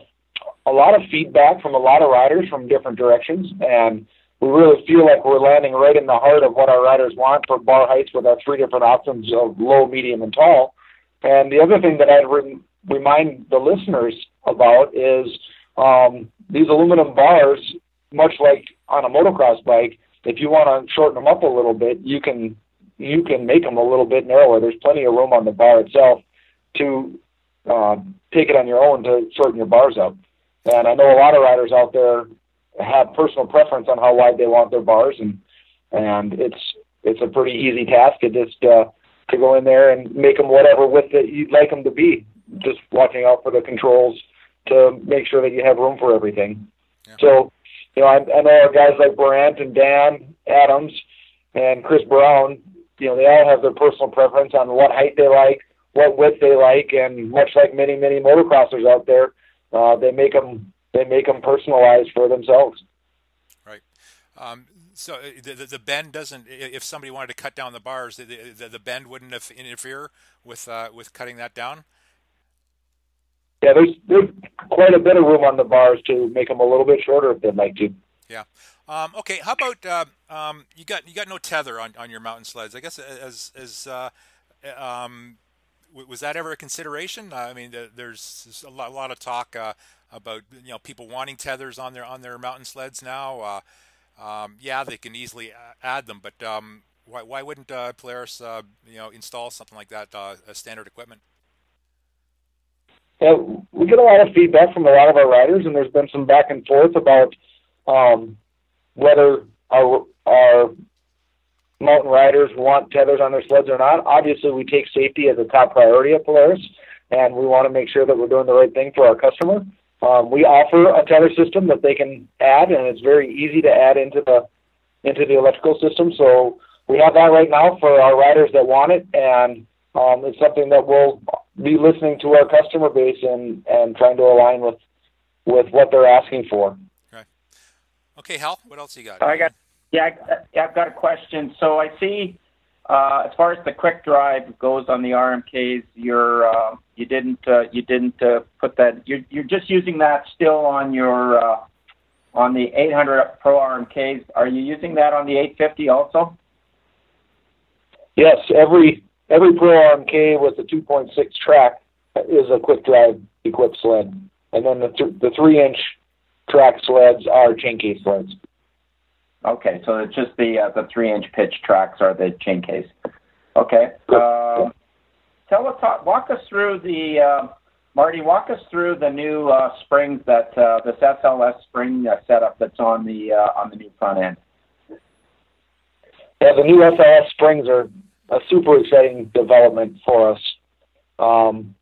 a lot of feedback from a lot of riders from different directions, and we really feel like we're landing right in the heart of what our riders want for bar heights with our three different options of low, medium, and tall. And the other thing that I'd re- remind the listeners about is um, these aluminum bars, much like on a motocross bike, if you want to shorten them up a little bit, you can you can make them a little bit narrower. There's plenty of room on the bar itself to uh, take it on your own to shorten your bars up. And I know a lot of riders out there have personal preference on how wide they want their bars, and and it's it's a pretty easy task to just uh, to go in there and make them whatever width that you'd like them to be. Just watching out for the controls to make sure that you have room for everything. Yeah. So, you know, I, I know guys like Brant and Dan Adams and Chris Brown. You know, they all have their personal preference on what height they like, what width they like, and much like many many motocrossers out there, uh, they make them they make them personalized for themselves. Right. Um, so uh, the, the, the, bend doesn't. If somebody wanted to cut down the bars, the, the, the bend wouldn't interfere with uh, with cutting that down. Yeah, there's there's quite a bit of room on the bars to make them a little bit shorter if they'd like to. Yeah. Um, okay. How about uh, um, you got you got no tether on, on your mountain sleds? I guess as as uh, um, was that ever a consideration? I mean, there's a lot, a lot of talk uh, about you know people wanting tethers on their on their mountain sleds now. Uh, um, yeah, they can easily add them, but um, why, why wouldn't uh, Polaris uh, you know install something like that uh, as standard equipment? Yeah, we get a lot of feedback from a lot of our riders, and there's been some back and forth about um, whether our our mountain riders want tethers on their sleds or not. Obviously, we take safety as a top priority at Polaris, and we want to make sure that we're doing the right thing for our customer. Um, we offer a tether system that they can add, and it's very easy to add into the into the electrical system. So we have that right now for our riders that want it, and um, it's something that we'll be listening to our customer base and and trying to align with with what they're asking for. Okay. Okay, Hal. What else you got? I got yeah, I, I've got a question. So I see uh, as far as the quick drive goes on the RMKs, you're uh, you didn't uh, you didn't uh, put that you're you're just using that still on your uh, on the 800 Pro RMKs. Are you using that on the 850 also? Yes, every every Pro RMK with a 2.6 track is a quick drive equipped sled, and then the th- the three inch track sleds are chain case sleds. Okay, so it's just the uh, the three inch pitch tracks are the chain case. Okay. Uh, tell us, walk us through the uh, Marty. Walk us through the new uh, springs that uh, this SLS spring uh, setup that's on the uh, on the new front end. Yeah, the new SLS springs are a super exciting development for us. Um,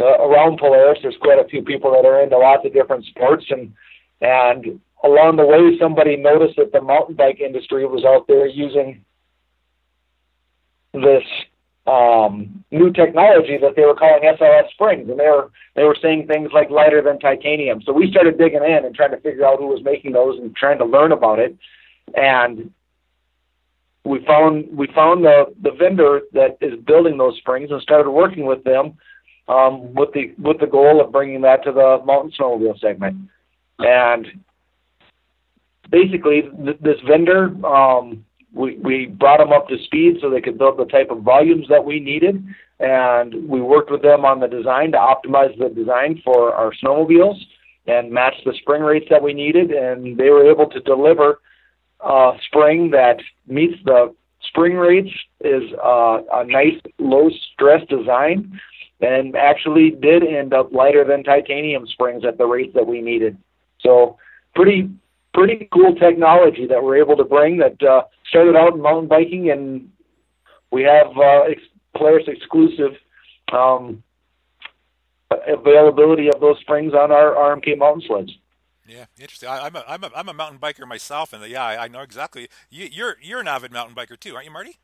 uh, around Polaris, there's quite a few people that are into lots of different sports, and and along the way, somebody noticed that the mountain bike industry was out there using this um, new technology that they were calling SLS springs, and they were they were saying things like lighter than titanium. So we started digging in and trying to figure out who was making those and trying to learn about it, and we found we found the the vendor that is building those springs and started working with them um, with the with the goal of bringing that to the mountain snowmobile segment, and basically th- this vendor um, we, we brought them up to speed so they could build the type of volumes that we needed. And we worked with them on the design to optimize the design for our snowmobiles and match the spring rates that we needed. And they were able to deliver a spring that meets the spring rates is uh, a nice low stress design and actually did end up lighter than titanium springs at the rates that we needed. So pretty pretty cool technology that we're able to bring that uh, started out in mountain biking, and we have uh, ex- Polaris exclusive um, availability of those springs on our RMK mountain sleds. Yeah, interesting. I, am a, I'm a I'm a mountain biker myself, and yeah, I, I know exactly. You, you're you're an avid mountain biker too, aren't you, Marty?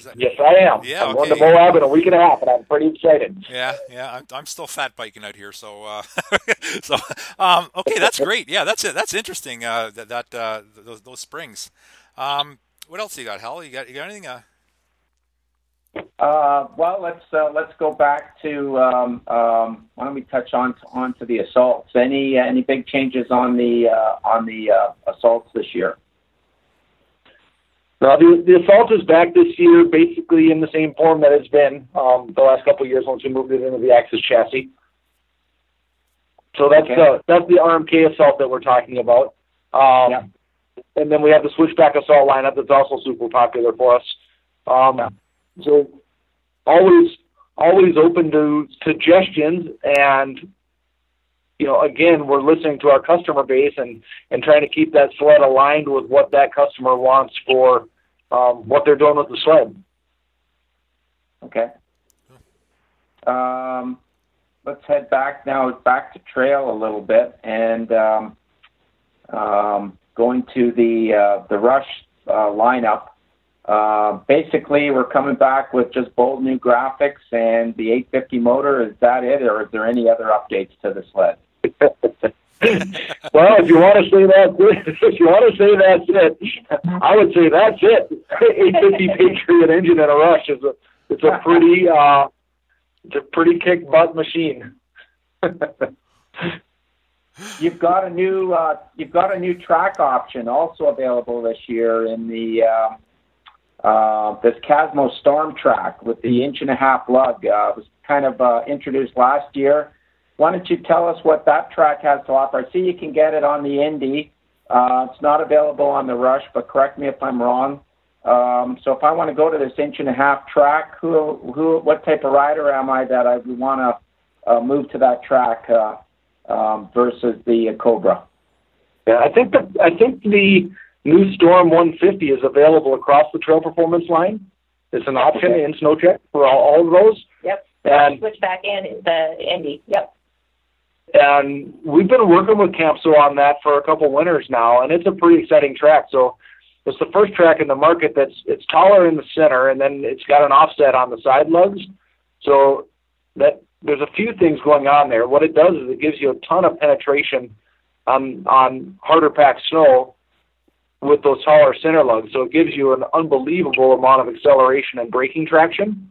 That, yes, I am. Yeah, I'm okay. going to Moab in a week and a half, and I'm pretty excited. Yeah, yeah, I'm, I'm still fat biking out here, so uh, *laughs* so um, okay, that's great. Yeah, that's it. That's interesting. Uh, that that uh, those those springs. Um, what else you got, Hal? You got you got anything? Uh... Uh, well, let's uh, let's go back to um, um, why don't we touch on on to the assaults? Any any big changes on the uh, on the uh, assaults this year? Now, the, the assault is back this year, basically in the same form that it's been um, the last couple of years once we moved it into the Axis chassis. So that's okay. the that's the RMK assault that we're talking about. Um, yeah. And then we have the switchback assault lineup that's also super popular for us. Um, yeah. So always always open to suggestions and you know again we're listening to our customer base and and trying to keep that sled aligned with what that customer wants for um, what they're doing with the sled. Okay. Um, let's head back now, back to trail a little bit, and um, um, going to the uh, the Rush uh, lineup. Uh, basically, we're coming back with just bold new graphics and the 850 motor. Is that it, or is there any other updates to the sled? *laughs* *laughs* well, if you want to say that, *laughs* if you want to say that's it, I would say that's it. *laughs* 850 Patriot engine in a rush is a it's a pretty uh, it's a pretty kick butt machine. you've got a new uh, you've got a new track option also available this year in the uh, uh, this Camso Storm Track with the inch and a half lug. Uh, was kind of uh, introduced last year. Why don't you tell us what that track has to offer? I see you can get it on the Indy. Uh, it's not available on the Rush, but correct me if I'm wrong. Um, so if I want to go to this inch and a half track, who, who, what type of rider am I that I would want to uh, move to that track uh, um, versus the uh, Cobra? Yeah, I think that I think the new Storm 150 is available across the Trail Performance line. It's an option okay. in SnowCheck for all, all of those. Yep. And switchback and the Indy. Yep. And we've been working with Camso on that for a couple winters now, and it's a pretty exciting track. So it's the first track in the market that's it's taller in the center, and then it's got an offset on the side lugs. So that there's a few things going on there. What it does is it gives you a ton of penetration on on harder packed snow with those taller center lugs. So it gives you an unbelievable amount of acceleration and braking traction,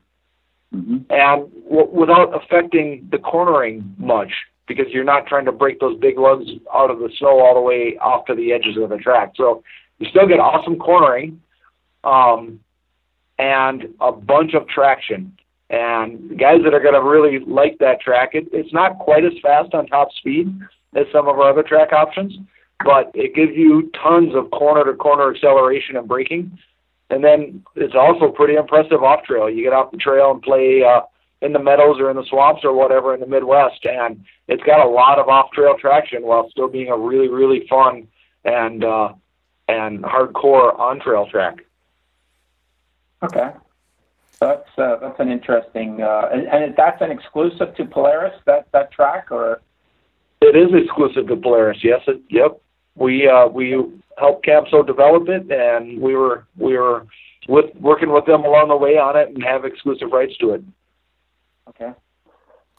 mm-hmm. and w- without affecting the cornering much because you're not trying to break those big lugs out of the snow all the way off to the edges of the track. So you still get awesome cornering, um, and a bunch of traction. And guys that are going to really like that track, it, it's not quite as fast on top speed as some of our other track options, but it gives you tons of corner to corner acceleration and braking. And then it's also pretty impressive off trail. You get off the trail and play uh, in the meadows or in the swamps or whatever in the Midwest, and it's got a lot of off trail traction while still being a really really fun and uh, and hardcore on trail track. Okay, that's uh, that's an interesting uh, and, and that's an exclusive to Polaris that that track or it is exclusive to Polaris. Yes, it, yep. We uh, we helped Camso develop it, and we were we were with working with them along the way on it, and have exclusive rights to it.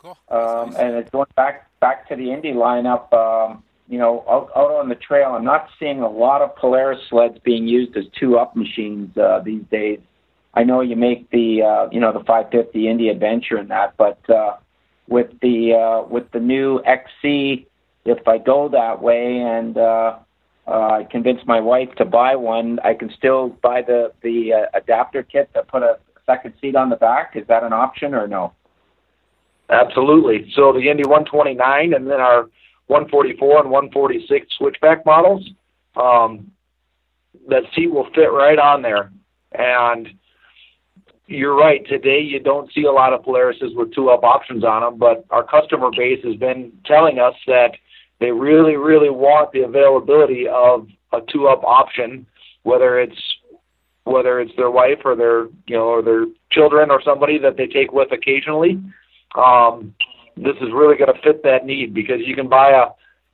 Cool. Um, and it's going back back to the Indy lineup. Um, you know, out, out on the trail, I'm not seeing a lot of Polaris sleds being used as two-up machines uh, these days. I know you make the uh, you know the 550 Indy Adventure and that, but uh, with the uh, with the new XC, if I go that way and uh, uh, I convince my wife to buy one, I can still buy the the uh, adapter kit to put a second seat on the back. Is that an option or no? Absolutely. So the Indy 129 and then our 144 and 146 switchback models, um, that seat will fit right on there. And you're right. Today, you don't see a lot of Polarises with two-up options on them, but our customer base has been telling us that they really, really want the availability of a two-up option, whether it's whether it's their wife or their you know or their children or somebody that they take with occasionally. Um, this is really going to fit that need because you can buy a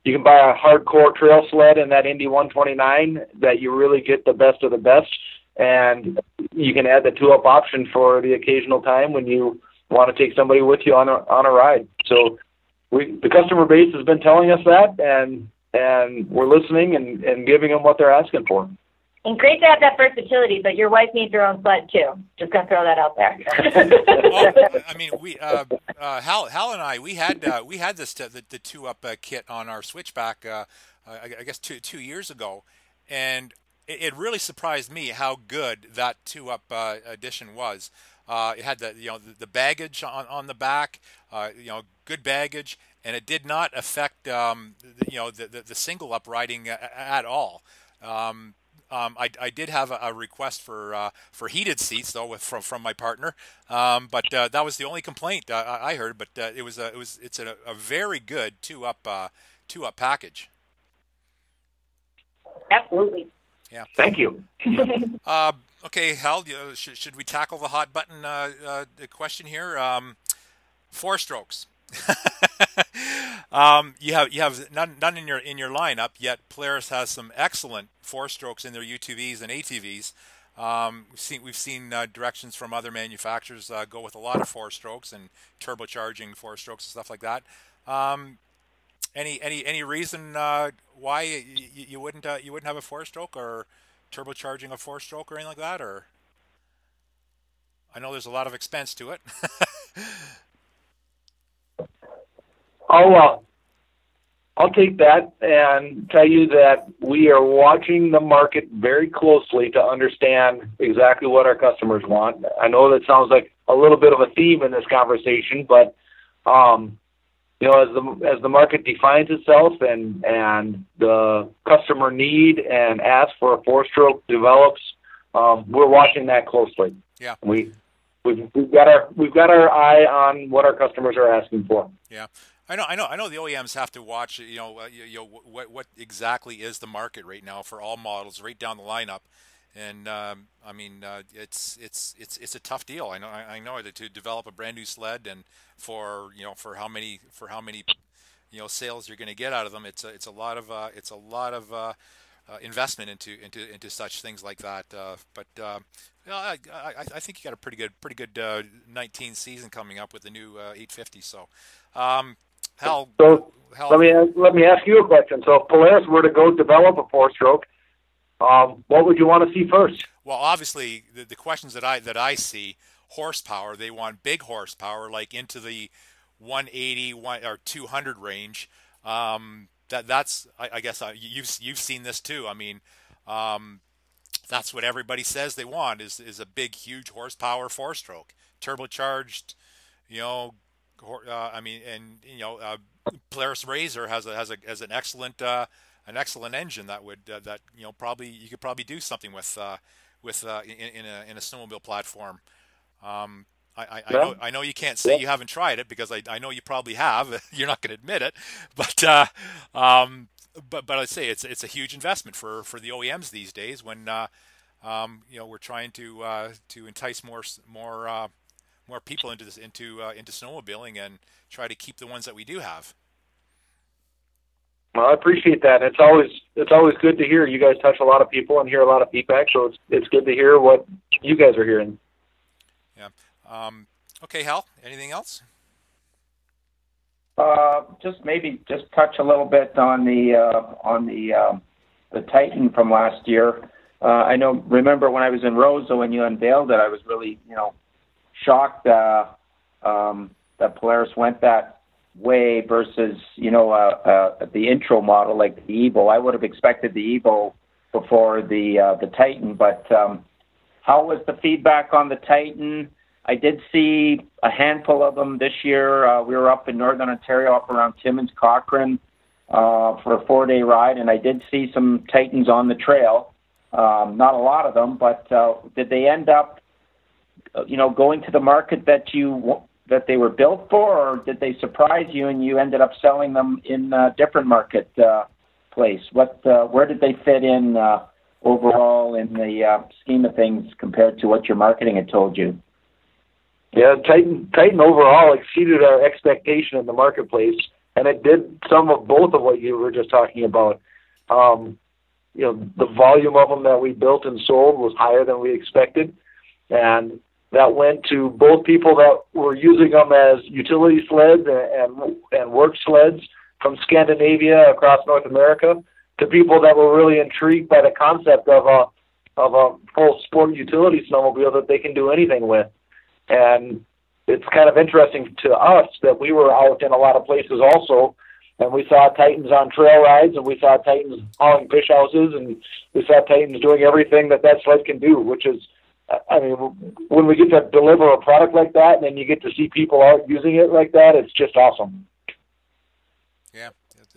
you can buy a hardcore trail sled in that Indy 129 that you really get the best of the best and you can add the two up option for the occasional time when you want to take somebody with you on a on a ride. So we the customer base has been telling us that and and we're listening and, and giving them what they're asking for. And great to have that versatility, but your wife needs her own sled too. Just gonna throw that out there. well, I mean, we uh, uh, Hal, Hal and I we had uh, we had this the, the two up uh, kit on our switchback. Uh, I, I guess two two years ago, and it, it really surprised me how good that two up uh, edition was. Uh, it had the you know the, the baggage on, on the back, uh, you know, good baggage, and it did not affect um, the, you know the, the, the single up riding at all. Um, um, I, I, did have a, a request for uh, for heated seats though with, from from my partner, um, but uh, that was the only complaint uh, I heard. But uh, it was a, it was it's a, a very good two up two up package. Absolutely. Yeah. Thank you. *laughs* uh, okay, Hal, should, should we tackle the hot button uh, uh, question here? Um, four strokes. *laughs* um, you have you have none, none in your in your lineup yet. Polaris has some excellent four strokes in their UTVs and ATVs. Um, we've seen we've seen uh, directions from other manufacturers uh, go with a lot of four strokes and turbocharging four strokes and stuff like that. Um, any any any reason uh, why you, you wouldn't uh, you wouldn't have a four stroke or turbocharging a four stroke or anything like that? Or I know there's a lot of expense to it. *laughs* I'll uh, I'll take that and tell you that we are watching the market very closely to understand exactly what our customers want. I know that sounds like a little bit of a theme in this conversation, but um, you know, as the as the market defines itself and and the customer need and ask for a four stroke develops, um, we're watching that closely. Yeah. We we've, we've got our we've got our eye on what our customers are asking for. Yeah. I know, I know, I know. The OEMs have to watch. You know, uh, you, you know what what exactly is the market right now for all models, right down the lineup. And um, I mean, uh, it's it's it's it's a tough deal. I know, I, I know to develop a brand new sled and for you know for how many for how many you know sales you're going to get out of them, it's a, it's a lot of uh, it's a lot of uh, uh, investment into into into such things like that. Uh, but uh, I, I, I think you got a pretty good pretty good uh, 19 season coming up with the new uh, 850. So, um, Hal, So Hal, let me let me ask you a question. So if Polaris were to go develop a four stroke, um, what would you want to see first? Well, obviously, the, the questions that I that I see horsepower, they want big horsepower, like into the 180 one, or 200 range. Um, that that's I, I guess uh, you've you've seen this too. I mean, um, that's what everybody says they want is is a big, huge horsepower four stroke, turbocharged. You know, uh, I mean, and you know, uh, Polaris RZR has a has a has an excellent uh, an excellent engine that would uh, that you know probably you could probably do something with uh, with uh, in, in a in a snowmobile platform. Um, I, I, I know I know you can't say you haven't tried it because I, I know you probably have. *laughs* You're not going to admit it, but uh, um, but but I'd say it's it's a huge investment for, for the OEMs these days when uh, um, you know we're trying to uh, to entice more more uh, more people into this into uh, into snowmobiling and try to keep the ones that we do have. Well, I appreciate that. It's always it's always good to hear. You guys touch a lot of people and hear a lot of feedback, so it's it's good to hear what you guys are hearing. Yeah. Um, okay, Hal. Anything else? Uh, just maybe just touch a little bit on the uh, on the um, the Titan from last year. Uh, I know. Remember when I was in Roseau when you unveiled it, I was really you know shocked uh, um, that Polaris went that way versus you know uh, uh, the intro model like the Evo. I would have expected the Evo before the uh, the Titan, but um, how was the feedback on the Titan? I did see a handful of them this year. Uh, we were up in northern Ontario, up around Timmins, Cochrane, uh, for a four-day ride, and I did see some Titans on the trail. Um, not a lot of them, but uh, did they end up, you know, going to the market that you that they were built for, or did they surprise you and you ended up selling them in a different market uh, place? What, uh, where did they fit in uh, overall in the uh, scheme of things compared to what your marketing had told you? Yeah, Titan Titan overall exceeded our expectation in the marketplace, and it did some of both of what you were just talking about. Um, you know, the volume of them that we built and sold was higher than we expected, and that went to both people that were using them as utility sleds and and, work sleds from Scandinavia across North America to people that were really intrigued by the concept of a of a full sport utility snowmobile that they can do anything with. And it's kind of interesting to us that we were out in a lot of places also, and we saw Titans on trail rides, and we saw Titans hauling fish houses, and we saw Titans doing everything that that sled can do, which is, I mean, when we get to deliver a product like that, and then you get to see people out using it like that, it's just awesome. Yeah.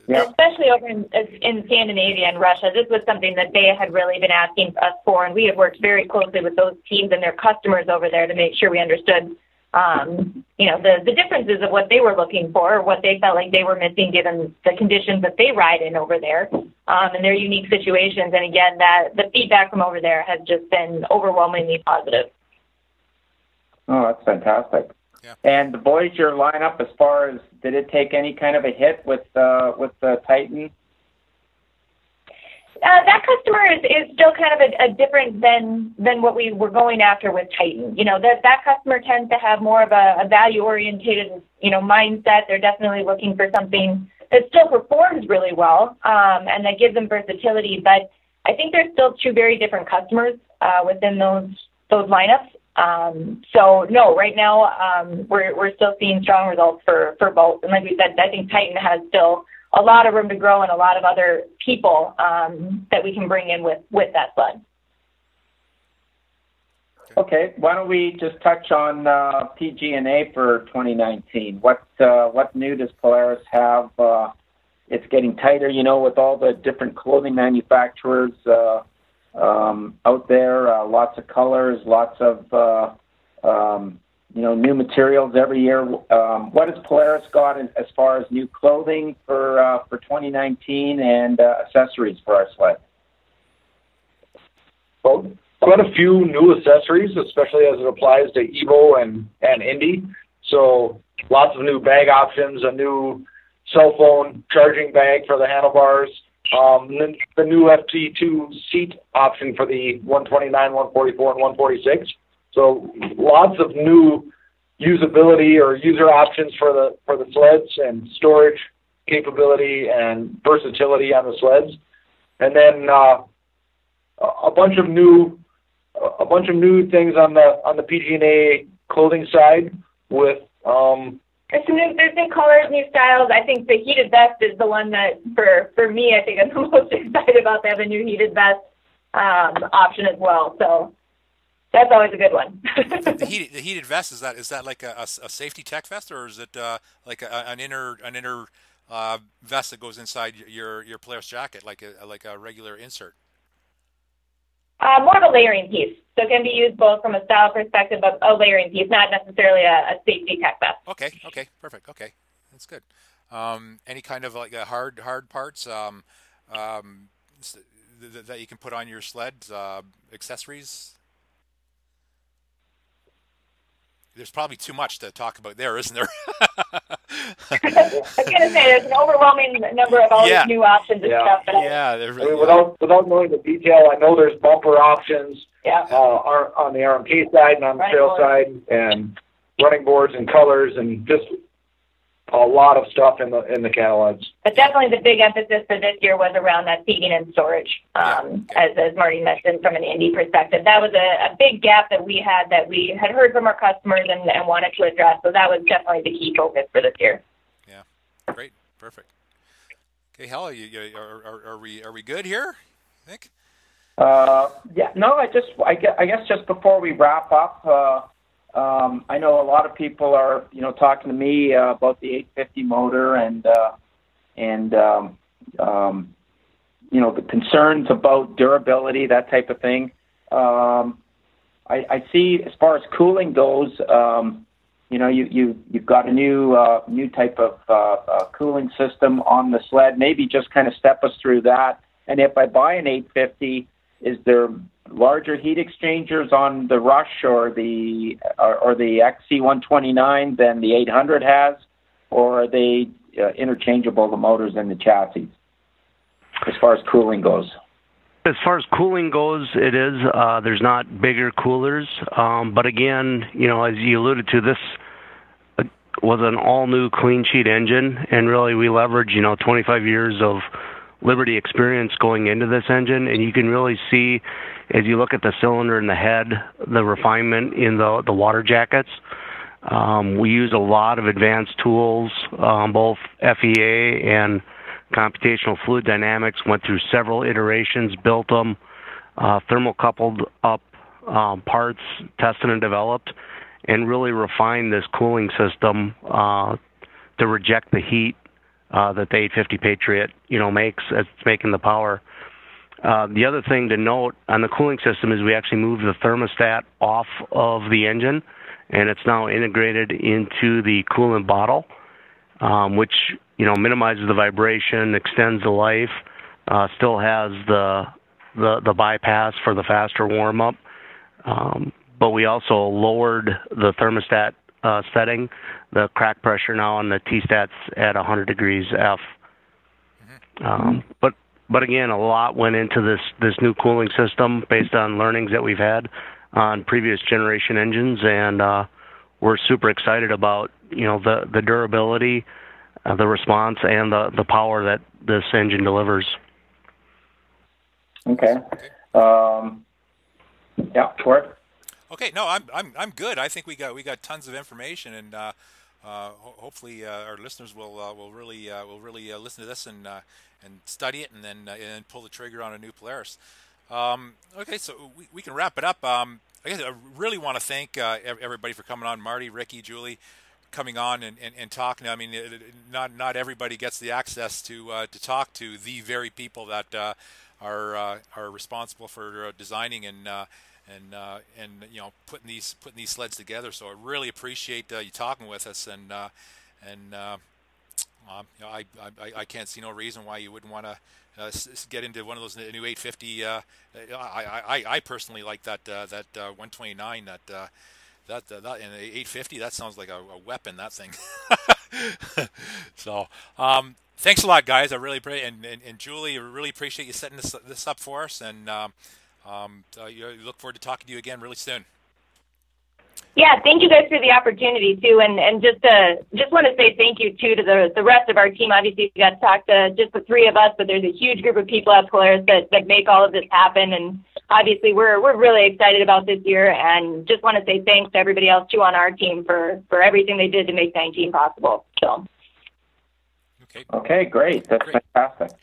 Yeah. Especially over in, in Scandinavia and Russia, this was something that they had really been asking us for, and we had worked very closely with those teams and their customers over there to make sure we understood, um, you know, the the differences of what they were looking for, what they felt like they were missing given the conditions that they ride in over there, um, and their unique situations. And again, that the feedback from over there has just been overwhelmingly positive. Oh, that's fantastic. Yeah. And the Voyager lineup, as far as did it take any kind of a hit with uh, with the Titan? Uh, that customer is, is still kind of a, a different than than what we were going after with Titan. You know, that that customer tends to have more of a, a value oriented, you know, mindset. They're definitely looking for something that still performs really well um, and that gives them versatility. But I think there's still two very different customers uh, within those those lineups. Um, so no, right now um, we're we're still seeing strong results for for both. And like we said, I think Titan has still a lot of room to grow and a lot of other people um, that we can bring in with with that sled. Okay, why don't we just touch on uh, PG&A for 2019? What uh, what new does Polaris have? Uh, it's getting tighter, you know, with all the different clothing manufacturers uh, um, out there. Uh, lots of colors, lots of uh, um, you know new materials every year. Um, what has Polaris got as, as far as new clothing for uh, for 2019 and uh, accessories for our sled? Well, quite a few new accessories, especially as it applies to Evo and, and Indy. So lots of new bag options, a new cell phone charging bag for the handlebars, um, the, the new FT2 seat option for the 129, 144, and 146. So lots of new usability or user options for the for the sleds and storage capability and versatility on the sleds, and then uh, a bunch of new a bunch of new things on the on the PG&A clothing side with um, there's some new there's new colors, new styles. I think the heated vest is the one that for for me I think I'm *laughs* the most excited about. They have a new heated vest um, option as well. So that's always a good one. the, *laughs* heated, the heated vest is that is that like a, a, a safety tech vest or is it uh, like a, an inner an inner uh, vest that goes inside your your Polaris jacket like a like a regular insert? Uh, more of a layering piece. So it can be used both from a style perspective, but a layering piece, not necessarily a, a safety tech vest. Okay, okay, perfect. Okay, that's good. Um, any kind of like hard hard parts um, um, that you can put on your sled, uh, accessories there's probably too much to talk about there, isn't there? I was going to say there's an overwhelming number of all yeah. these new options and yeah. stuff. But yeah, I mean, without without knowing the detail, I know there's bumper options. Yeah. Uh, on the RMK side and on the trail side, and running boards and colors, and just a lot of stuff in the in the catalogs. But definitely the big emphasis for this year was around that seating and storage. Um, yeah. as, as Marty mentioned from an Indy perspective, that was a, a big gap that we had that we had heard from our customers and, and wanted to address. So that was definitely the key focus for this year. Yeah, great, perfect. Okay, Hal, are, you, are, are, are we are we good here? I think. Uh, yeah, no, I just I guess, I guess just before we wrap up. Uh, um, I know a lot of people are, you know, talking to me uh, about the 850 motor and uh, and um, um, you know the concerns about durability, that type of thing. Um, I, I see as far as cooling goes, um, you know, you you you've got a new uh, new type of uh, uh, cooling system on the sled. Maybe just kind of step us through that. And if I buy an 850, is there larger heat exchangers on the Rush or the or, or the XC129 than the 800 has, or are they uh, interchangeable the motors and the chassis as far as cooling goes? As far as cooling goes, it is. Uh, there's not bigger coolers, um, but again, you know, as you alluded to, this uh, was an all-new clean sheet engine, and really we leverage, you know, 25 years of Liberty experience going into this engine, and you can really see as you look at the cylinder and the head, the refinement in the the water jackets. Um, we use a lot of advanced tools, um, both FEA and computational fluid dynamics. Went through several iterations, built them, uh, thermocoupled up um, parts, tested and developed, and really refined this cooling system uh, to reject the heat uh, that the 850 Patriot, you know, makes as it's making the power. Uh, the other thing to note on the cooling system is we actually moved the thermostat off of the engine, and it's now integrated into the coolant bottle, um, which you know minimizes the vibration, extends the life, uh, still has the, the the bypass for the faster warm up. Um, but we also lowered the thermostat uh, setting. The crack pressure now on the T-stats at 100 degrees F. Mm-hmm. Um, but but again, a lot went into this this new cooling system based on learnings that we've had on previous generation engines, and uh, we're super excited about you know the the durability, uh, the response, and the the power that this engine delivers. Okay. Um, yeah, Court. Okay, no, I'm I'm I'm good. I think we got we got tons of information, and uh, ho- hopefully our listeners will will really will really listen to this and and study it and then and pull the trigger on a new Polaris. Um, okay, so we, we can wrap it up. Um, I guess I really want to thank uh, everybody for coming on. Marty, Ricky, Julie, coming on and, and, and talking. I mean, not not everybody gets the access to uh, to talk to the very people that uh, are uh, are responsible for uh, designing and uh, and and you know putting these putting these sleds together. So I really appreciate you talking with us and and. Um, you know, I, I I can't see no reason why you wouldn't want to uh, get into one of those new 850. Uh, I, I I personally like that uh, that 129 that that, that, that in 850 that sounds like a, a weapon that thing *laughs* so um, thanks a lot guys i really appreciate and, and, and julie I really appreciate you setting this, this up for us and um, um, uh, look forward to talking to you again really soon yeah, thank you guys for the opportunity too, and and just uh just want to say thank you too to the the rest of our team. Obviously, we got to talk to just the three of us, but there's a huge group of people at Polaris that that make all of this happen, and obviously we're we're really excited about this year, and just want to say thanks to everybody else too on our team for for everything they did to make 19 possible. So. Okay. Okay, great. That's great. fantastic.